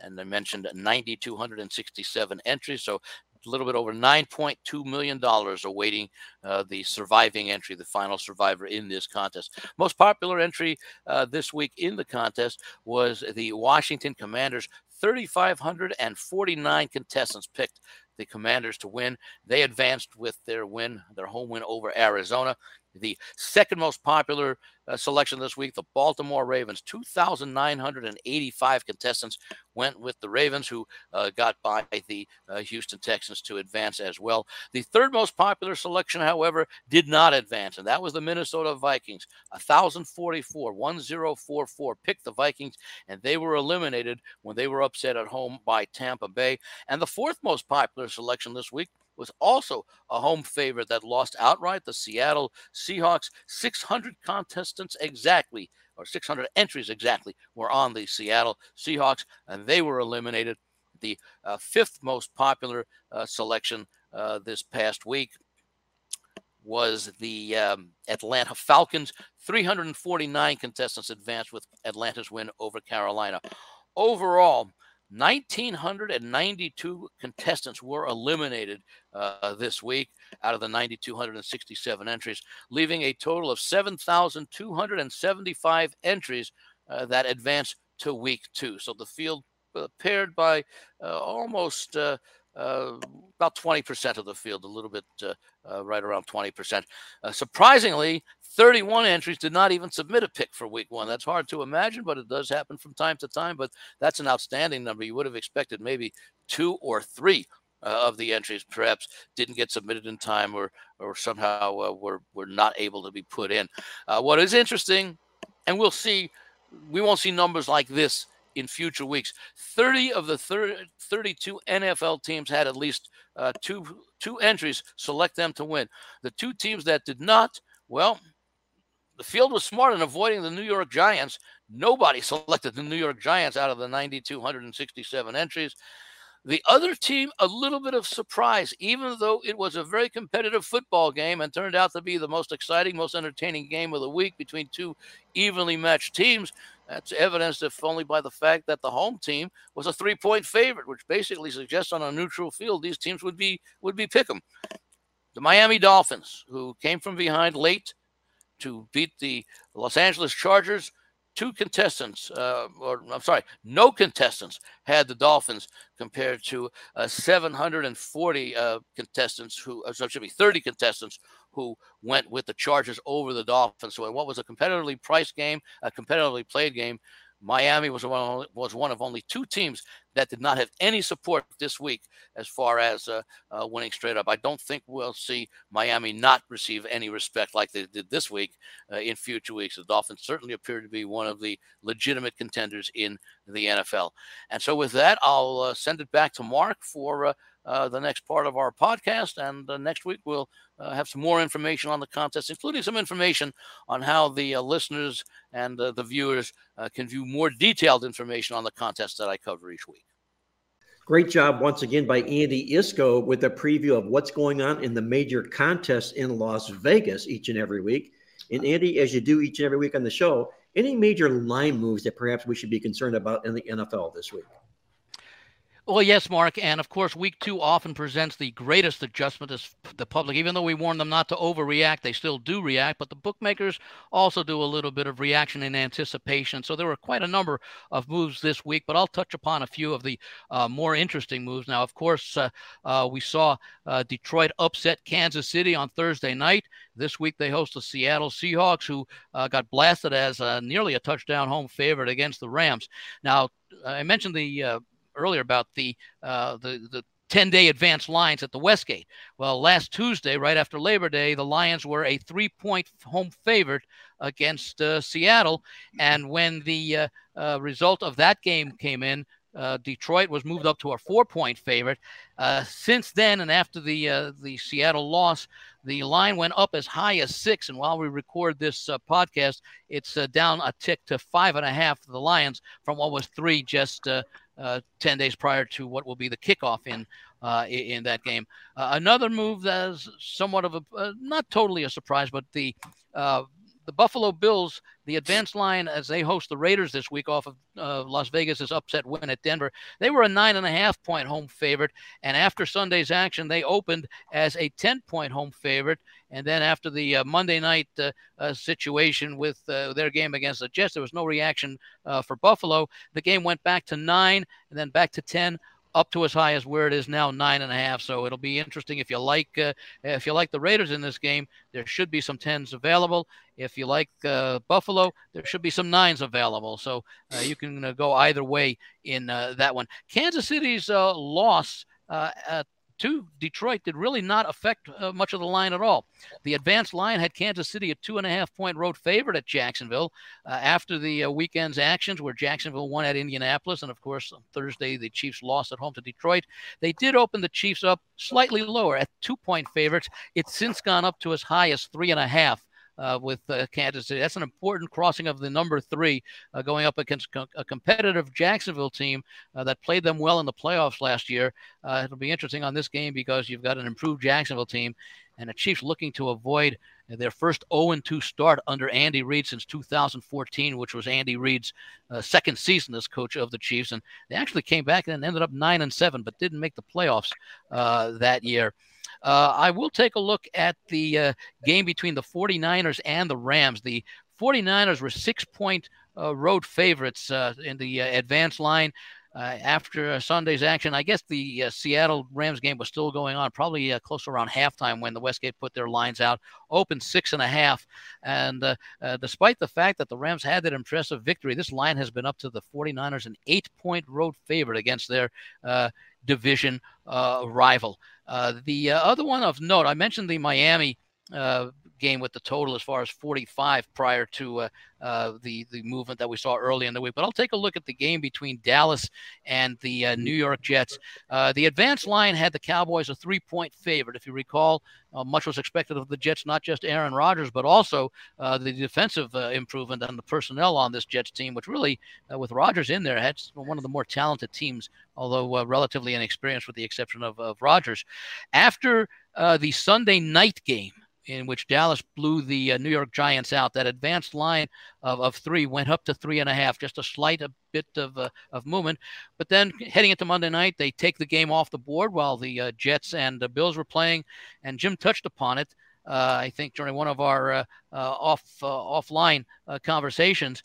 And I mentioned 9,267 entries. So a little bit over $9.2 million awaiting uh, the surviving entry, the final survivor in this contest. Most popular entry uh, this week in the contest was the Washington Commanders. 3,549 contestants picked the Commanders to win. They advanced with their win, their home win over Arizona. The second most popular uh, selection this week, the Baltimore Ravens. 2,985 contestants went with the Ravens, who uh, got by the uh, Houston Texans to advance as well. The third most popular selection, however, did not advance, and that was the Minnesota Vikings. 1,044, 1,044 picked the Vikings, and they were eliminated when they were upset at home by Tampa Bay. And the fourth most popular selection this week was also a home favorite that lost outright. The Seattle Seahawks, 600 contestants exactly, or 600 entries exactly, were on the Seattle Seahawks, and they were eliminated. The uh, fifth most popular uh, selection uh, this past week was the um, Atlanta Falcons. 349 contestants advanced with Atlanta's win over Carolina. Overall, 1,992 contestants were eliminated uh, this week out of the 9,267 entries, leaving a total of 7,275 entries uh, that advance to week two. So the field uh, paired by uh, almost uh, about 20% of the field, a little bit uh, uh, right around 20%. Uh, surprisingly, 31 entries did not even submit a pick for week one. That's hard to imagine, but it does happen from time to time. But that's an outstanding number. You would have expected maybe two or three uh, of the entries perhaps didn't get submitted in time or or somehow uh, were were not able to be put in. Uh, what is interesting, and we'll see, we won't see numbers like this in future weeks. 30 of the 30, 32 NFL teams had at least uh, two two entries select them to win. The two teams that did not, well, the field was smart in avoiding the New York Giants. Nobody selected the New York Giants out of the 9,267 entries. The other team, a little bit of surprise, even though it was a very competitive football game and turned out to be the most exciting, most entertaining game of the week between two evenly matched teams. That's evidenced, if only by the fact that the home team was a three-point favorite, which basically suggests on a neutral field these teams would be would be pick 'em. The Miami Dolphins, who came from behind late to beat the Los Angeles Chargers, two contestants, uh, or I'm sorry, no contestants had the Dolphins compared to uh, 740 uh, contestants who, uh, should be 30 contestants who went with the Chargers over the Dolphins. So, what was a competitively priced game, a competitively played game, Miami was one, was one of only two teams that did not have any support this week as far as uh, uh, winning straight up. I don't think we'll see Miami not receive any respect like they did this week uh, in future weeks. The Dolphins certainly appear to be one of the legitimate contenders in the NFL. And so, with that, I'll uh, send it back to Mark for uh, uh, the next part of our podcast. And uh, next week, we'll uh, have some more information on the contest, including some information on how the uh, listeners and uh, the viewers can view more detailed information on the contest that I cover each week. Great job once again by Andy Iskoe with a preview of what's going on in the major contests in Las Vegas each and every week. And Andy, as you do each and every week on the show, any major line moves that perhaps we should be concerned about in the NFL this week? Well, yes, Mark. And of course, week two often presents the greatest adjustment to the public. Even though we warn them not to overreact, they still do react. But the bookmakers also do a little bit of reaction in anticipation. So there were quite a number of moves this week, but I'll touch upon a few of the uh, more interesting moves. Now, of course, uh, uh, we saw uh, Detroit upset Kansas City on Thursday night. This week, they host the Seattle Seahawks, who uh, got blasted as nearly a touchdown home favorite against the Rams. Now, I mentioned the uh, earlier about the uh, the the 10 day advance lines at the Westgate. Well, last Tuesday, right after Labor Day, the Lions were a three point home favorite against uh, Seattle. And when the uh, uh, result of that game came in, uh, Detroit was moved up to a four-point favorite. Uh, since then, and after the uh, the Seattle loss, the line went up as high as six. And while we record this podcast, it's down a tick to five and a half the Lions from what was three just uh, 10 days prior to what will be the kickoff in uh, in that game. Uh, another move that is somewhat of a uh, not totally a surprise, but the the Buffalo Bills, the advanced line as they host the Raiders this week off of uh, Las Vegas's upset win at Denver, they were a nine and a half point home favorite. And after Sunday's action, they opened as a 10 point home favorite. And then after the uh, Monday night uh, uh, situation with uh, their game against the Jets, there was no reaction uh, for Buffalo. The game went back to nine and then back to 10 up to as high as where it is now, nine and a half. So it'll be interesting if you like uh, if you like the Raiders in this game. There should be some tens available. If you like uh, Buffalo, there should be some nines available. So uh, you can uh, go either way in uh, that one. Kansas City's uh, loss at to Detroit did really not affect uh, much of the line at all. The advanced line had Kansas City a two and a half point road favorite at Jacksonville uh, after the uh, weekend's actions, where Jacksonville won at Indianapolis, and of course on Thursday the Chiefs lost at home to Detroit. They did open the Chiefs up slightly lower at two point favorites. It's since gone up to as high as three and a half uh, with uh, Kansas City. That's an important crossing of the number three, uh, going up against a competitive Jacksonville team uh, that played them well in the playoffs last year. Uh, it'll be interesting on this game because you've got an improved Jacksonville team and the Chiefs looking to avoid their first 0-2 start under Andy Reid since 2014, which was Andy Reid's uh, second season as coach of the Chiefs, and they actually came back and ended up nine and seven, but didn't make the playoffs uh, that year. Uh, I will take a look at the uh, game between the 49ers and the Rams. The 49ers were six point uh, road favorites uh, in the uh, advanced line. Uh, after Sunday's action, I guess the Seattle Rams game was still going on, probably close around halftime when the Westgate put their lines out, open six and a half. And despite the fact that the Rams had that impressive victory, this line has been up to the 49ers an eight point road favorite against their division rival. Uh, the uh, other one of note, I mentioned the Miami uh, game with the total as far as 45 prior to uh, uh, the the movement that we saw early in the week. But I'll take a look at the game between Dallas and the uh, New York Jets. Uh, the advanced line had the Cowboys a three point favorite. If you recall, uh, much was expected of the Jets, not just Aaron Rodgers, but also uh, the defensive improvement and the personnel on this Jets team, which really, with Rodgers in there, had one of the more talented teams, although relatively inexperienced with the exception of, of Rodgers. After the Sunday night game, in which Dallas blew the uh, New York Giants out. That advanced line of, of three went up to three and a half, just a slight a bit of, uh, of movement. But then heading into Monday night, they take the game off the board while the uh, Jets and the Bills were playing, and Jim touched upon it. Uh, I think during one of our uh, uh, off offline conversations,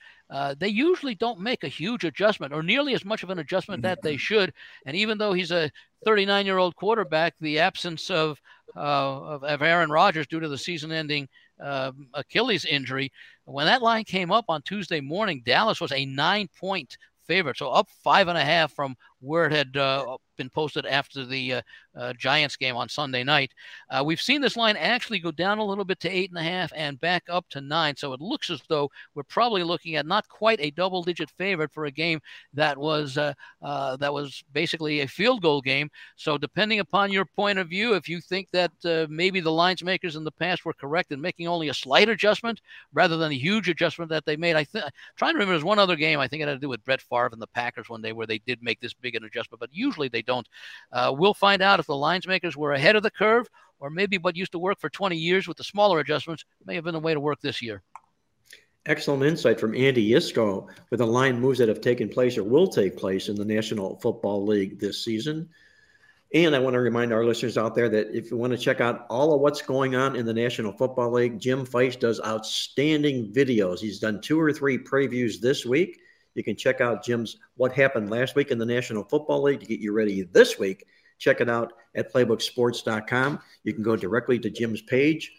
they usually don't make a huge adjustment or nearly as much of an adjustment that they should. And even though he's a 39 year old quarterback, the absence of, of, of Aaron Rodgers due to the season ending uh, Achilles injury. When that line came up on Tuesday morning, Dallas was a nine point favorite, so up five and a half from where it had uh, been posted after the uh, uh, Giants game on Sunday night. Uh, we've seen this line actually go down a little bit to eight and a half and back up to nine. So it looks as though we're probably looking at not quite a double-digit favorite for a game that was uh, uh, that was basically a field goal game. So depending upon your point of view, if you think that maybe the lines makers in the past were correct in making only a slight adjustment rather than a huge adjustment that they made, I think trying to remember there's one other game I think it had to do with Brett Favre and the Packers one day where they did make this big an adjustment, but usually they don't. Uh, we'll find out if the lines makers were ahead of the curve or maybe what used to work for 20 years with the smaller adjustments may have been the way to work this year. Excellent insight from Andy Iskoe with the line moves that have taken place or will take place in the National Football League this season. And I want to remind our listeners out there that if you want to check out all of what's going on in the National Football League, Jim Feist does outstanding videos. He's done two or three previews this week. You can check out Jim's What Happened Last Week in the National Football League to get you ready this week. Check it out at playbooksports.com. You can go directly to Jim's page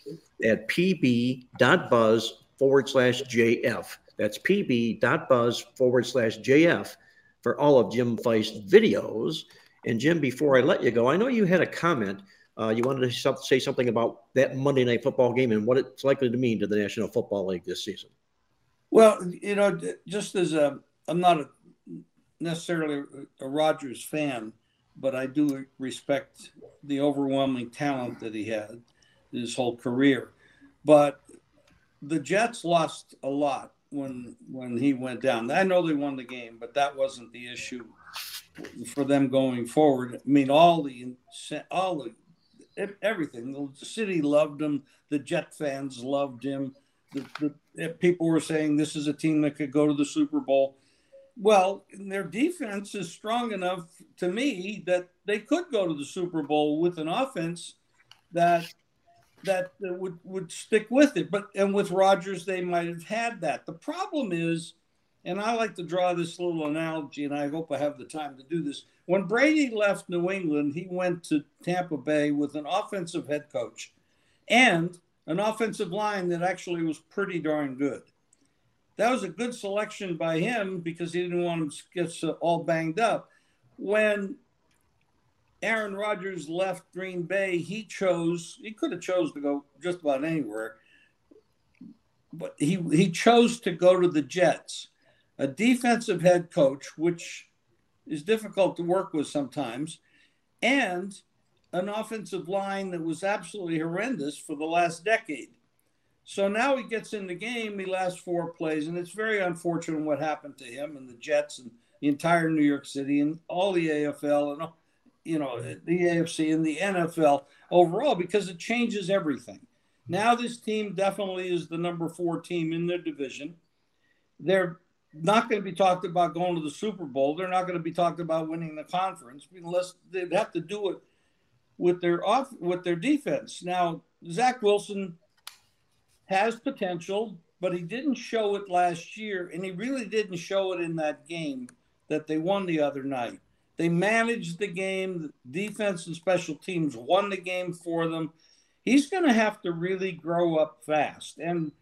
at pb.buzz forward slash JF. That's pb.buzz forward slash JF for all of Jim Feist's videos. And Jim, before I let you go, I know you had a comment. Uh, you wanted to say something about that Monday night football game and what it's likely to mean to the National Football League this season. Well, you know, just as a, I'm not a, necessarily a Rodgers fan, but I do respect the overwhelming talent that he had his whole career. But the Jets lost a lot when when he went down. I know they won the game, but that wasn't the issue for them going forward. I mean, all the all the everything. The city loved him. The Jet fans loved him the, the, people were saying this is a team that could go to the Super Bowl. Well, their defense is strong enough to me that they could go to the Super Bowl with an offense that that would would stick with it. But and with Rodgers, they might have had that. The problem is, and I like to draw this little analogy, and I hope I have the time to do this. When Brady left New England, he went to Tampa Bay with an offensive head coach and an offensive line that actually was pretty darn good. That was a good selection by him because he didn't want him to get all banged up. When Aaron Rodgers left Green Bay, he chose, he could have chose to go just about anywhere, but he, he chose to go to the Jets, a defensive head coach, which is difficult to work with sometimes, and an offensive line that was absolutely horrendous for the last decade. So now he gets in the game, he lasts four plays, and it's very unfortunate what happened to him and the Jets and the entire New York City and all the AFL and you know the AFC and the NFL overall because it changes everything. Now this team definitely is the number four team in their division. They're not going to be talked about going to the Super Bowl. They're not going to be talked about winning the conference unless they'd have to do it with their off with their defense. Now Zach Wilson has potential, but he didn't show it last year, and he really didn't show it in that game that they won the other night. They managed the game. The defense and special teams won the game for them. He's going to have to really grow up fast. And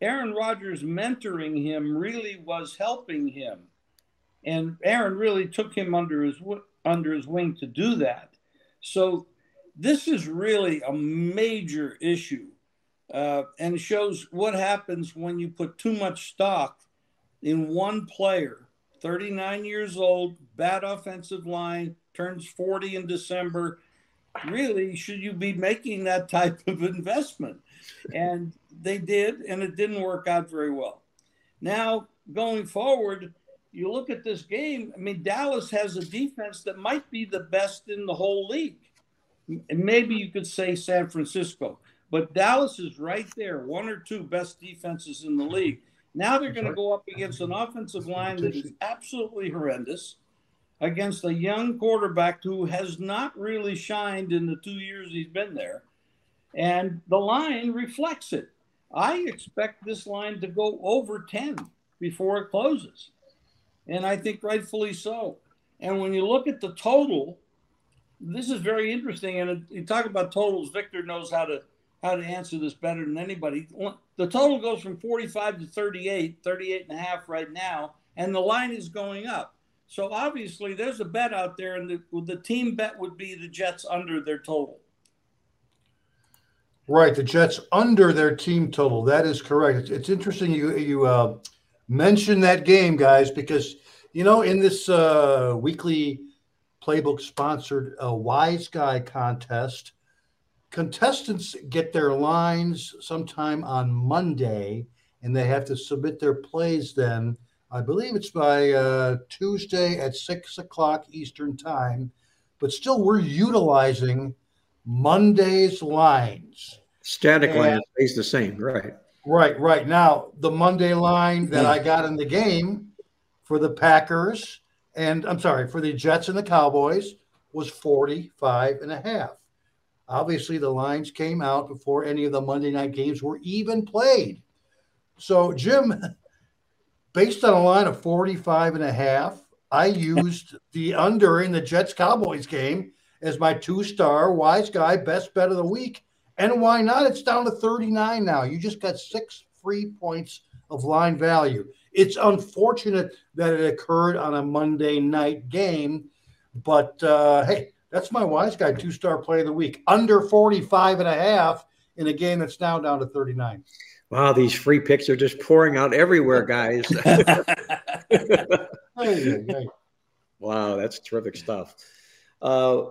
Aaron Rodgers mentoring him really was helping him. And Aaron really took him under his under his wing to do that. So this is really a major issue uh, and shows what happens when you put too much stock in one player. 39 years old, bad offensive line, turns 40 in December. Really, should you be making that type of investment? And they did, and it didn't work out very well. Now, going forward, you look at this game. I mean, Dallas has a defense that might be the best in the whole league. And maybe you could say San Francisco. But Dallas is right there, one or two best defenses in the league. Now they're going to go up against an offensive line that is absolutely horrendous, against a young quarterback who has not really shined in the two years he's been there. And the line reflects it. I expect this line to go over 10 before it closes. And I think rightfully so. And when you look at the total, this is very interesting. And you talk about totals, Victor knows how to how to answer this better than anybody. The total goes from 45 to 38, 38 and a half right now, and the line is going up. So obviously, there's a bet out there, and the, the team bet would be the Jets under their total. Right, the Jets under their team total. That is correct. It's, it's interesting you you uh, mentioned that game, guys, because you know in this uh, weekly playbook sponsored a Wise Guy contest contestants get their lines sometime on Monday, and they have to submit their plays then. I believe it's by uh, Tuesday at six o'clock Eastern time, but still we're utilizing Monday's lines. Static and, line stays the same, right? Right, right. Now the Monday line that I got in the game for the Packers and I'm sorry for the Jets and the Cowboys was 45 and a half. Obviously, the lines came out before any of the Monday night games were even played. So, Jim, based on a line of 45 and a half, I used the under in the Jets Cowboys game as my two star wise guy best bet of the week. And why not? It's down to 39 now. You just got six free points of line value. It's unfortunate that it occurred on a Monday night game, but uh, hey, that's my wise guy two star play of the week. Under 45 and a half in a game that's now down to 39. Wow, these free picks are just pouring out everywhere, guys. wow, that's terrific stuff. Uh,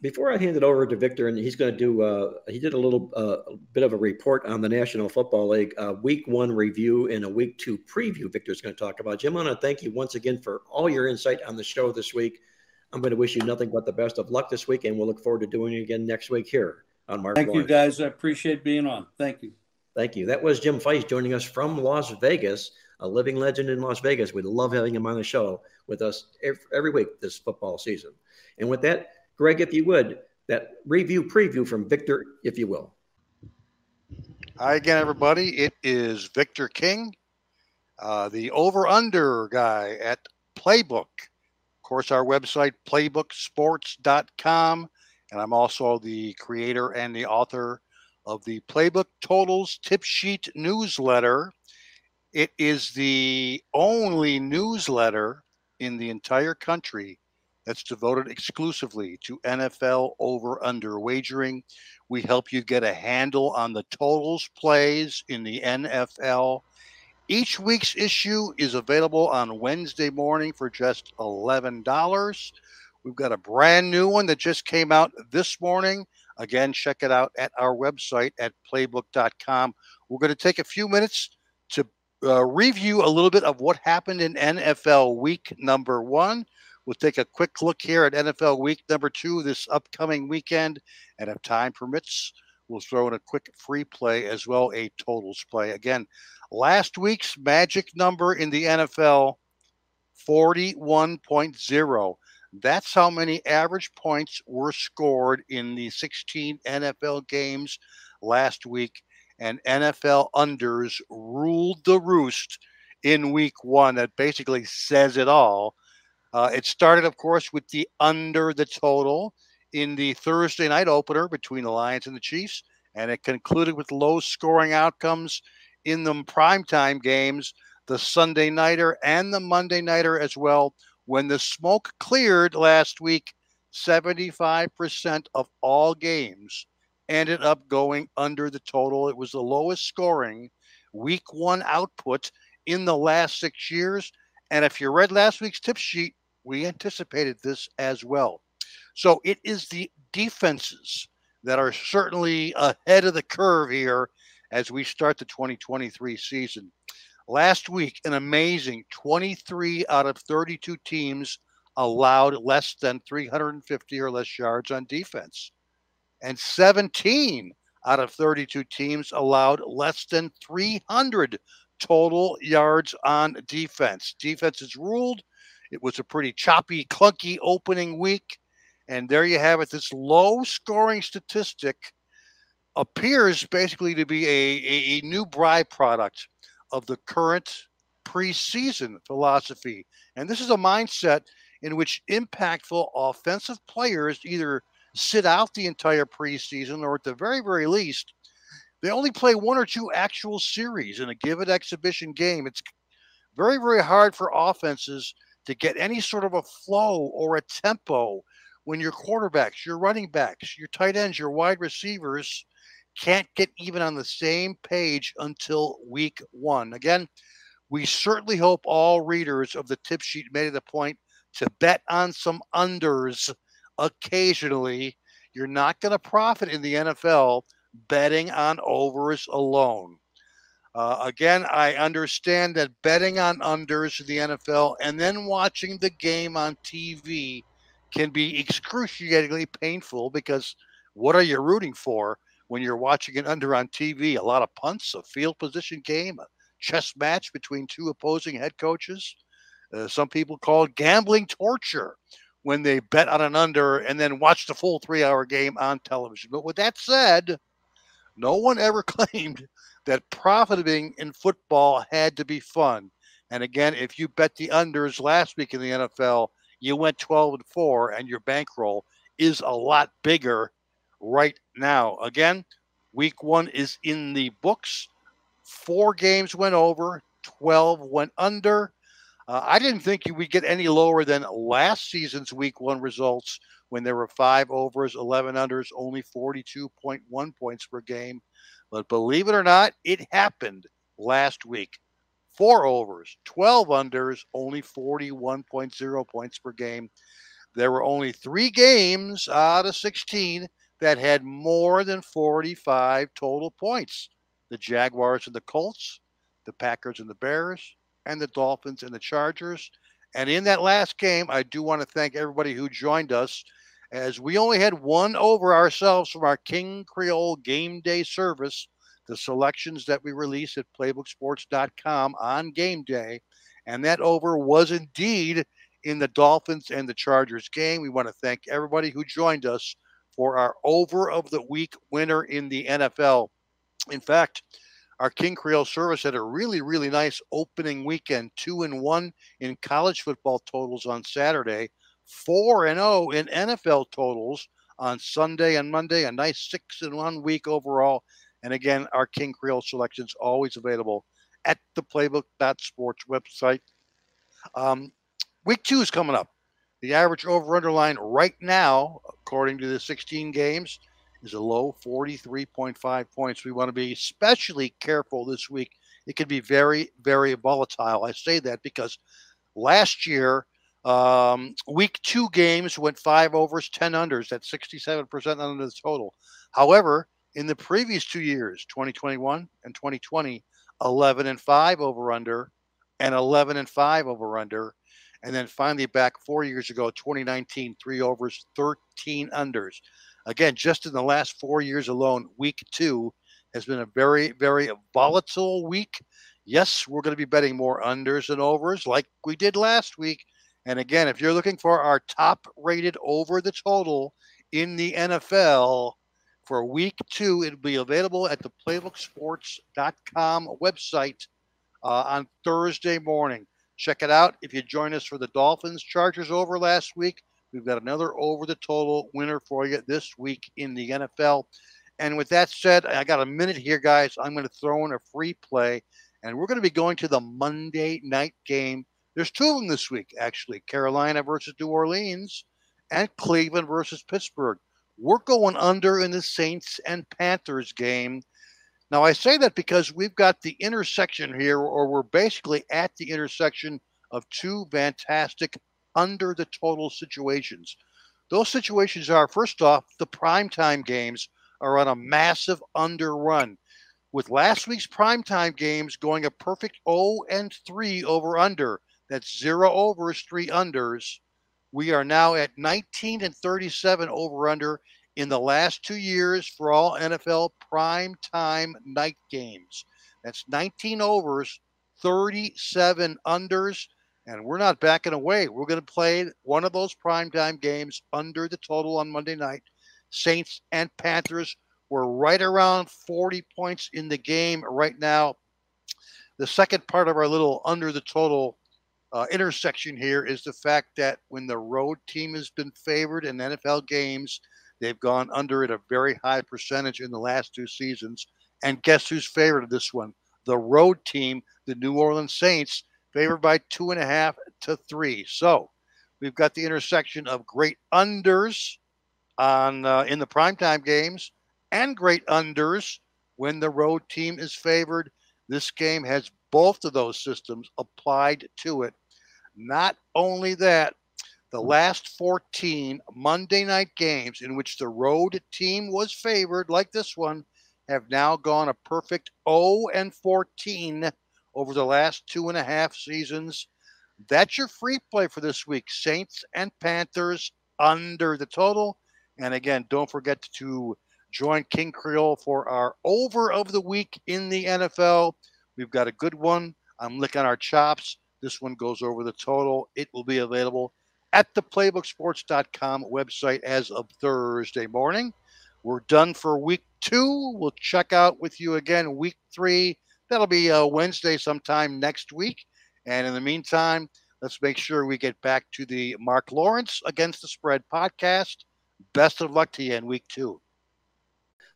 before I hand it over to Victor, and he's going to do, uh, he did a little uh, bit of a report on the National Football League uh, week one review and a week two preview. Victor's going to talk about. Jim, I want to thank you once again for all your insight on the show this week. I'm going to wish you nothing but the best of luck this week, and we'll look forward to doing it again next week here on Mark. Thank Lawrence. you, guys. I appreciate being on. Thank you. Thank you. That was Jim Feist joining us from Las Vegas, a living legend in Las Vegas. We love having him on the show with us every week this football season. And with that, Greg, if you would, that review preview from Victor, if you will. Hi again, everybody. It is Victor King, uh, the over under guy at Playbook. Of course, our website, playbooksports.com. And I'm also the creator and the author of the Playbook Totals Tip Sheet newsletter. It is the only newsletter in the entire country that's devoted exclusively to NFL over under wagering. We help you get a handle on the totals plays in the NFL. Each week's issue is available on Wednesday morning for just $11. We've got a brand new one that just came out this morning. Again, check it out at our website at playbook.com. We're going to take a few minutes to uh, review a little bit of what happened in NFL week number one. We'll take a quick look here at NFL week number two this upcoming weekend. And if time permits, we'll throw in a quick free play as well, a totals play. Again, last week's magic number in the NFL 41.0. That's how many average points were scored in the 16 NFL games last week. And NFL unders ruled the roost in week one. That basically says it all. Uh, it started, of course, with the under the total in the Thursday night opener between the Lions and the Chiefs. And it concluded with low scoring outcomes in the primetime games, the Sunday nighter and the Monday nighter as well when the smoke cleared last week, 75% of all games ended up going under the total. It was the lowest scoring week one output in the last six years. And if you read last week's tip sheet, we anticipated this as well. So it is the defenses that are certainly ahead of the curve here as we start the 2023 season. Last week, an amazing 23 out of 32 teams allowed less than 350 or less yards on defense. And 17 out of 32 teams allowed less than 300 total yards on defense. Defense is ruled. It was a pretty choppy, clunky opening week. And there you have it. This low scoring statistic appears basically to be a, a, a new byproduct of the current preseason philosophy. And this is a mindset in which impactful offensive players either sit out the entire preseason or at the very, very least, they only play one or two actual series in a given exhibition game. It's very, very hard for offenses to get any sort of a flow or a tempo when your quarterbacks, your running backs, your tight ends, your wide receivers can't get even on the same page until week one. Again, we certainly hope all readers of the tip sheet made it a point to bet on some unders occasionally. You're not going to profit in the NFL betting on overs alone. Uh, again, I understand that betting on unders in the NFL and then watching the game on TV can be excruciatingly painful because what are you rooting for? when you're watching an under on TV. A lot of punts, a field position game, a chess match between two opposing head coaches. Uh, some people call gambling torture when they bet on an under and then watch the full three hour game on television. But with that said, no one ever claimed that profiting in football had to be fun. And again, if you bet the unders last week in the NFL, you went 12 and 4 and your bankroll is a lot bigger right now. Again, week one is in the books. Four games went over, 12 went under. Uh, I didn't think you would get any lower than last season's week one results when there were five overs, 11 unders, only 42.1 points per game. But believe it or not, it happened last week. Four overs, 12 unders, only 41.0 points per game. There were only three games out of 16 that had more than 45 total points the Jaguars and the Colts, the Packers and the Bears, and the Dolphins and the Chargers. And in that last game, I do want to thank everybody who joined us as we only had one over ourselves from our King Creole game day service. the selections that we release at playbooksports.com on game day. And that over was indeed in the Dolphins and the Chargers game. We want to thank everybody who joined us for our over of the week winner in the NFL. In fact, our King Creole service had a really, really nice opening weekend, two and one in college football totals on Saturday, four and zero oh in NFL totals on Sunday and Monday. A nice six and one week overall. And again, our King Creole selections always available at the playbook.sports website. Um, week two is coming up. The average over underline right now, according to the 16 games, is a low 43.5 points. We want to be especially careful this week. It can be very, very volatile. I say that because last year, um, week two games went five overs, 10 unders. That's 67% under the total. However, in the previous two years, 2021 and 2020, 11 and 5 over under and 11 and 5 over under. And then finally back four years ago, 2019, three overs, 13 unders. Again, just in the last four years alone, week two has been a very, very volatile week. Yes, we're going to be betting more unders and overs like we did last week. And again, if you're looking for our top rated over the total in the NFL, for week two. It'll be available at the playbooksports.com website uh, on Thursday morning. Check it out. If you join us for the Dolphins Chargers over last week, we've got another over the total winner for you this week in the NFL. And with that said, I got a minute here, guys. I'm going to throw in a free play, and we're going to be going to the Monday night game. There's two of them this week, actually Carolina versus New Orleans and Cleveland versus Pittsburgh. We're going under in the Saints and Panthers game. Now, I say that because we've got the intersection here, or we're basically at the intersection of two fantastic under the total situations. Those situations are first off, the primetime games are on a massive under run. With last week's primetime games going a perfect 0 and 3 over under, that's zero overs, three unders. We are now at 19 and 37 over under in the last two years for all NFL prime time night games. That's 19 overs, 37 unders, and we're not backing away. We're going to play one of those prime time games under the total on Monday night. Saints and Panthers were right around 40 points in the game right now. The second part of our little under the total uh, intersection here is the fact that when the road team has been favored in NFL games, they've gone under at a very high percentage in the last two seasons. And guess who's favored this one? The road team, the New Orleans Saints, favored by two and a half to three. So we've got the intersection of great unders on uh, in the primetime games and great unders when the road team is favored. This game has both of those systems applied to it. Not only that, the last 14 Monday night games in which the road team was favored, like this one, have now gone a perfect 0 and 14 over the last two and a half seasons. That's your free play for this week. Saints and Panthers under the total. And again, don't forget to join King Creole for our over of the week in the NFL. We've got a good one. I'm licking our chops. This one goes over the total. It will be available at the playbooksports.com website as of Thursday morning. We're done for week two. We'll check out with you again week three. That'll be uh, Wednesday sometime next week. And in the meantime, let's make sure we get back to the Mark Lawrence Against the Spread podcast. Best of luck to you in week two.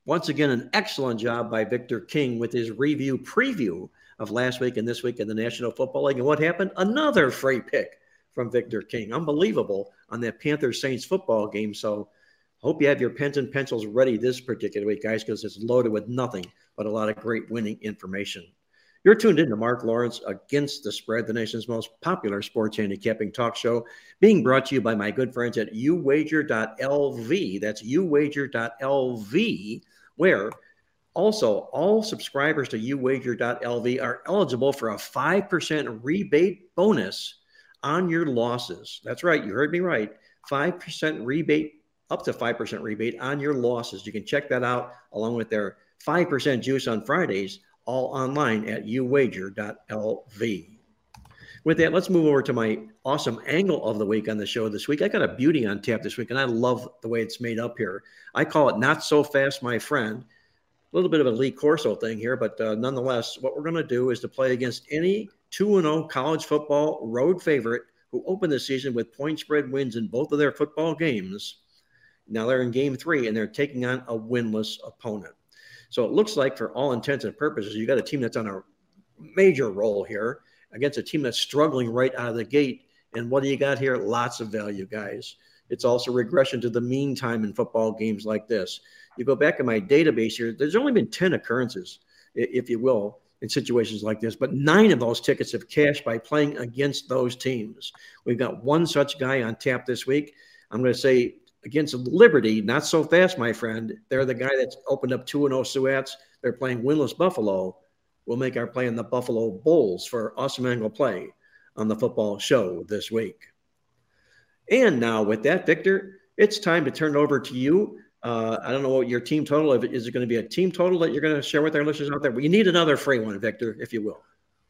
Once again, an excellent job by Victor King with his review preview of last week and this week in the National Football League. And what happened? Another free pick from Victor King. Unbelievable on that Panthers Saints football game. So hope you have your pens and pencils ready this particular week, guys, because it's loaded with nothing but a lot of great winning information. You're tuned in to Mark Lawrence Against the Spread, the nation's most popular sports handicapping talk show, being brought to you by my good friends at uwager.lv. That's uwager.lv, where also all subscribers to uwager.lv are eligible for a 5% rebate bonus on your losses. That's right. You heard me right. 5% rebate, up to 5% rebate on your losses. You can check that out along with their 5% juice on Fridays, all online at uwager.lv. With that, let's move over to my awesome angle of the week on the show this week. I got a beauty on tap this week, and I love the way it's made up here. I call it Not So Fast, My Friend. Little bit of a Lee Corso thing here, but uh, nonetheless, what we're going to do is to play against any 2 0 college football road favorite who opened the season with point spread wins in both of their football games. Now they're in game three and they're taking on a winless opponent. So it looks like, for all intents and purposes, you got a team that's on a major roll here against a team that's struggling right out of the gate. And what do you got here? Lots of value, guys. It's also regression to the mean time in football games like this. You go back in my database here, there's only been 10 occurrences, if you will, in situations like this, but nine of those tickets have cashed by playing against those teams. We've got one such guy on tap this week. I'm going to say against Liberty, not so fast, my friend. They're the guy that's opened up 2 0 Suats. They're playing winless Buffalo we'll make our play in the Buffalo Bulls for awesome angle play on the football show this week. And now, with that, Victor, it's time to turn over to you. Uh, I don't know what your team total is. Is it going to be a team total that you're going to share with our listeners out there? We need another free one, Victor, if you will.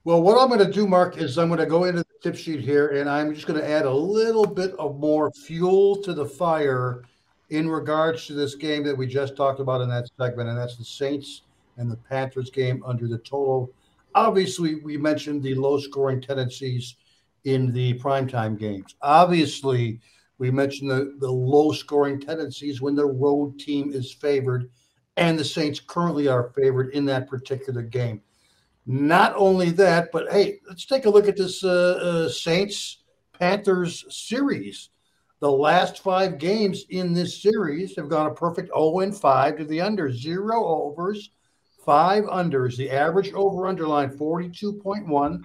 Well, what I'm going to do, Mark, is I'm going to go into the tip sheet here, and I'm just going to add a little bit of more fuel to the fire in regards to this game that we just talked about in that segment, and that's the Saints and the Panthers game under the total. Obviously, we mentioned the low scoring tendencies in the primetime games. Obviously, we mentioned the, the low scoring tendencies when the road team is favored, and the Saints currently are favored in that particular game. Not only that, but hey, let's take a look at this uh, uh, Saints Panthers series. The last five games in this series have gone a perfect 0 and 5 to the under, zero overs, five unders. The average over underline 42.1.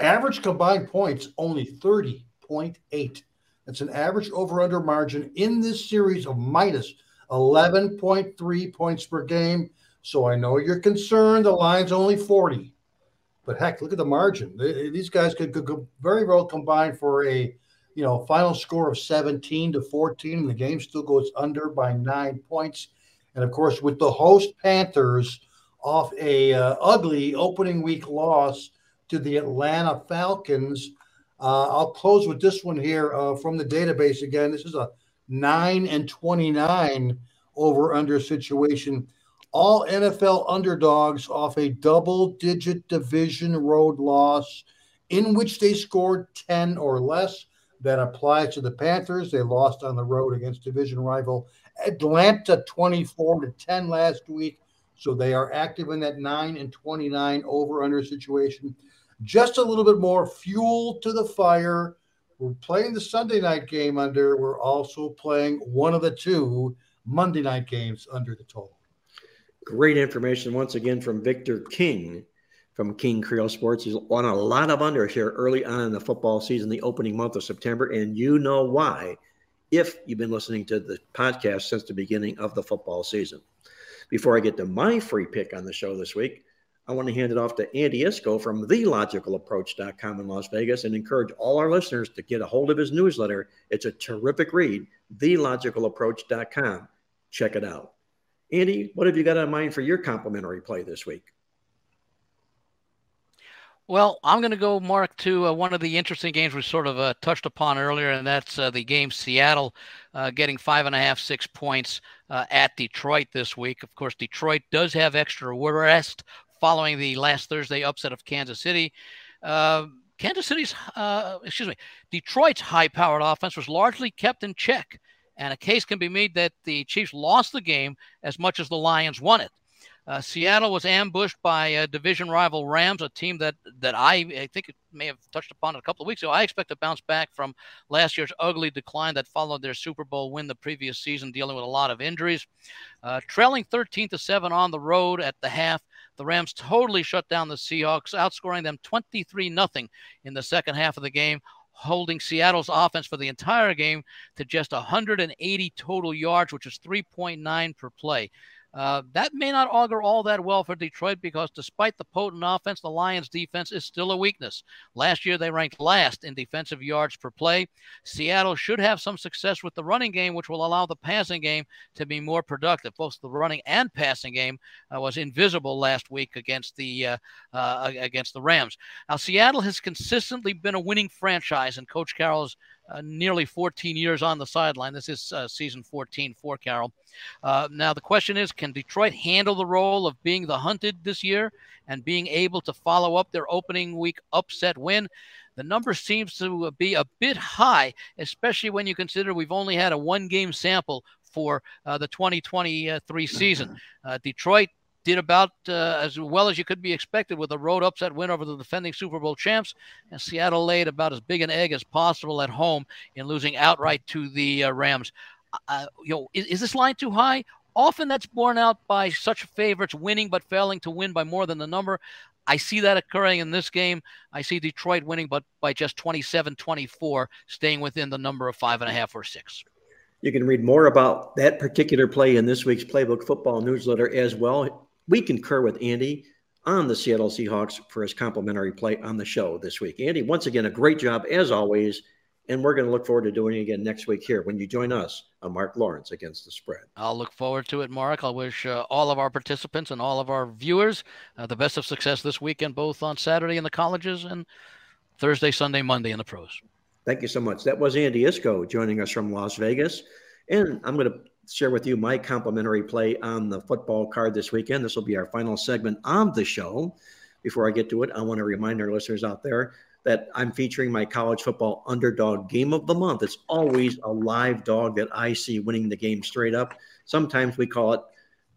Average combined points only 30.8. That's an average over under margin in this series of minus 11.3 points per game. So I know you're concerned. The line's only 40. But heck, look at the margin. These guys could, could, could very well combine for a you know final score of 17 to 14, and the game still goes under by nine points. And of course, with the host Panthers off a uh, ugly opening week loss to the Atlanta Falcons, uh, I'll close with this one here uh, from the database again. This is a 9 and 29 over under situation. All NFL underdogs off a double digit division road loss in which they scored 10 or less. That applies to the Panthers. They lost on the road against division rival Atlanta 24 to 10 last week. So they are active in that 9 and 29 over under situation. Just a little bit more fuel to the fire. We're playing the Sunday night game under. We're also playing one of the two Monday night games under the total. Great information once again from Victor King from King Creole Sports. He's on a lot of unders here early on in the football season, the opening month of September, and you know why if you've been listening to the podcast since the beginning of the football season. Before I get to my free pick on the show this week, I want to hand it off to Andy Iskoe from TheLogicalApproach.com in Las Vegas and encourage all our listeners to get a hold of his newsletter. It's a terrific read, TheLogicalApproach.com. Check it out. Andy, what have you got in mind for your complimentary play this week? Well, I'm going to go, Mark, to uh, one of the interesting games we sort of uh, touched upon earlier, and that's uh, the game Seattle uh, getting five and a half, six points uh, at Detroit this week. Of course, Detroit does have extra rest following the last Thursday upset of Kansas City. Uh, Kansas City's, excuse me, Detroit's high powered offense was largely kept in check, and a case can be made that the Chiefs lost the game as much as the Lions won it. Uh, Seattle was ambushed by uh, division rival Rams, a team that that I, I think may have touched upon a couple of weeks ago. I expect to bounce back from last year's ugly decline that followed their Super Bowl win the previous season, dealing with a lot of injuries. Uh, trailing 13 to seven on the road at the half, the Rams totally shut down the Seahawks, outscoring them 23 nothing in the second half of the game holding Seattle's offense for the entire game to just 180 total yards, which is 3.9 per play. Uh, that may not augur all that well for Detroit because despite the potent offense, the Lions' defense is still a weakness. Last year, they ranked last in defensive yards per play. Seattle should have some success with the running game, which will allow the passing game to be more productive. Both the running and passing game uh, was invisible last week against the uh, uh against the Rams. Now, Seattle has consistently been a winning franchise, and Coach Carroll's uh, nearly 14 years on the sideline. This is uh, season 14 for Carroll. Uh, now, the question is can Detroit handle the role of being the hunted this year and being able to follow up their opening week upset win? The number seems to be a bit high, especially when you consider we've only had a one game sample for uh, the 2023 season. Uh, Detroit did about uh, as well as you could be expected with a road upset win over the defending Super Bowl champs. And Seattle laid about as big an egg as possible at home in losing outright to the uh, Rams. Uh, uh, you know, is, is this line too high? Often that's borne out by such favorites winning but failing to win by more than the number. I see that occurring in this game. I see Detroit winning, but by just 27 24, staying within the number of five and a half or six. You can read more about that particular play in this week's Playbook Football newsletter as well we concur with Andy on the Seattle Seahawks for his complimentary play on the show this week. Andy, once again, a great job as always. And we're going to look forward to doing it again next week here when you join us on Mark Lawrence against the spread. I'll look forward to it, Mark. I wish uh, all of our participants and all of our viewers uh, the best of success this weekend, both on Saturday in the colleges and Thursday, Sunday, Monday in the pros. Thank you so much. That was Andy Iskoe joining us from Las Vegas. And I'm going to share with you my complimentary play on the football card this weekend. This will be our final segment on the show. Before I get to it, I want to remind our listeners out there that I'm featuring my college football underdog game of the month. It's always a live dog that I see winning the game straight up. Sometimes we call it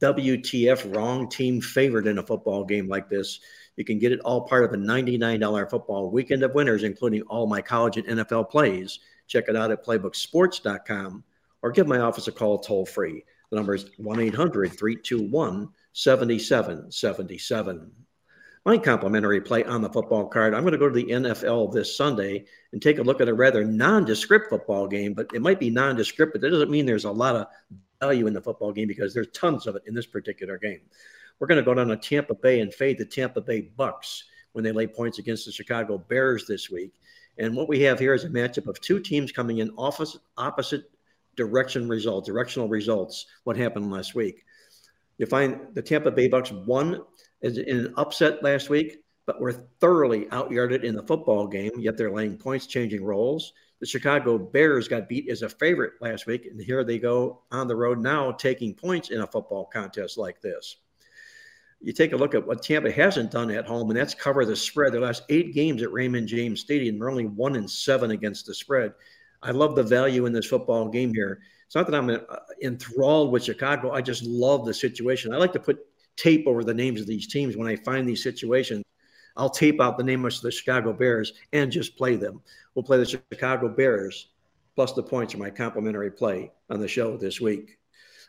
WTF wrong team favorite in a football game like this. You can get it all part of a $99 football weekend of winners, including all my college and NFL plays. Check it out at playbooksports.com or give my office a call toll free. The number is 1 800 321 7777. My complimentary play on the football card. I'm going to go to the NFL this Sunday and take a look at a rather nondescript football game, but it might be nondescript, but that doesn't mean there's a lot of value in the football game because there's tons of it in this particular game. We're going to go down to Tampa Bay and fade the Tampa Bay Bucks when they lay points against the Chicago Bears this week. And what we have here is a matchup of two teams coming in office, opposite direction results, directional results, what happened last week. You find the Tampa Bay Bucks won in an upset last week, but were thoroughly outyarded in the football game, yet they're laying points, changing roles. The Chicago Bears got beat as a favorite last week, and here they go on the road now taking points in a football contest like this. You take a look at what Tampa hasn't done at home, and that's cover the spread. Their last eight games at Raymond James Stadium, they're only one and seven against the spread. I love the value in this football game here. It's not that I'm uh, enthralled with Chicago. I just love the situation. I like to put tape over the names of these teams when I find these situations. I'll tape out the name of the Chicago Bears and just play them. We'll play the Chicago Bears plus the points of my complimentary play on the show this week.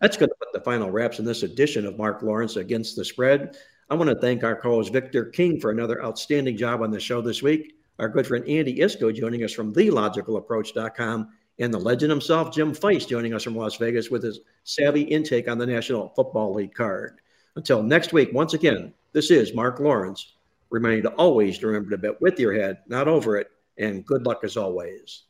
That's going to put the final wraps in this edition of Mark Lawrence Against the Spread. I want to thank our co-host Victor King for another outstanding job on the show this week our good friend Andy Iskoe joining us from TheLogicalApproach.com, and the legend himself, Jim Feist, joining us from Las Vegas with his savvy intake on the National Football League card. Until next week, once again, this is Mark Lawrence, reminding to always remember to bet with your head, not over it, and good luck as always.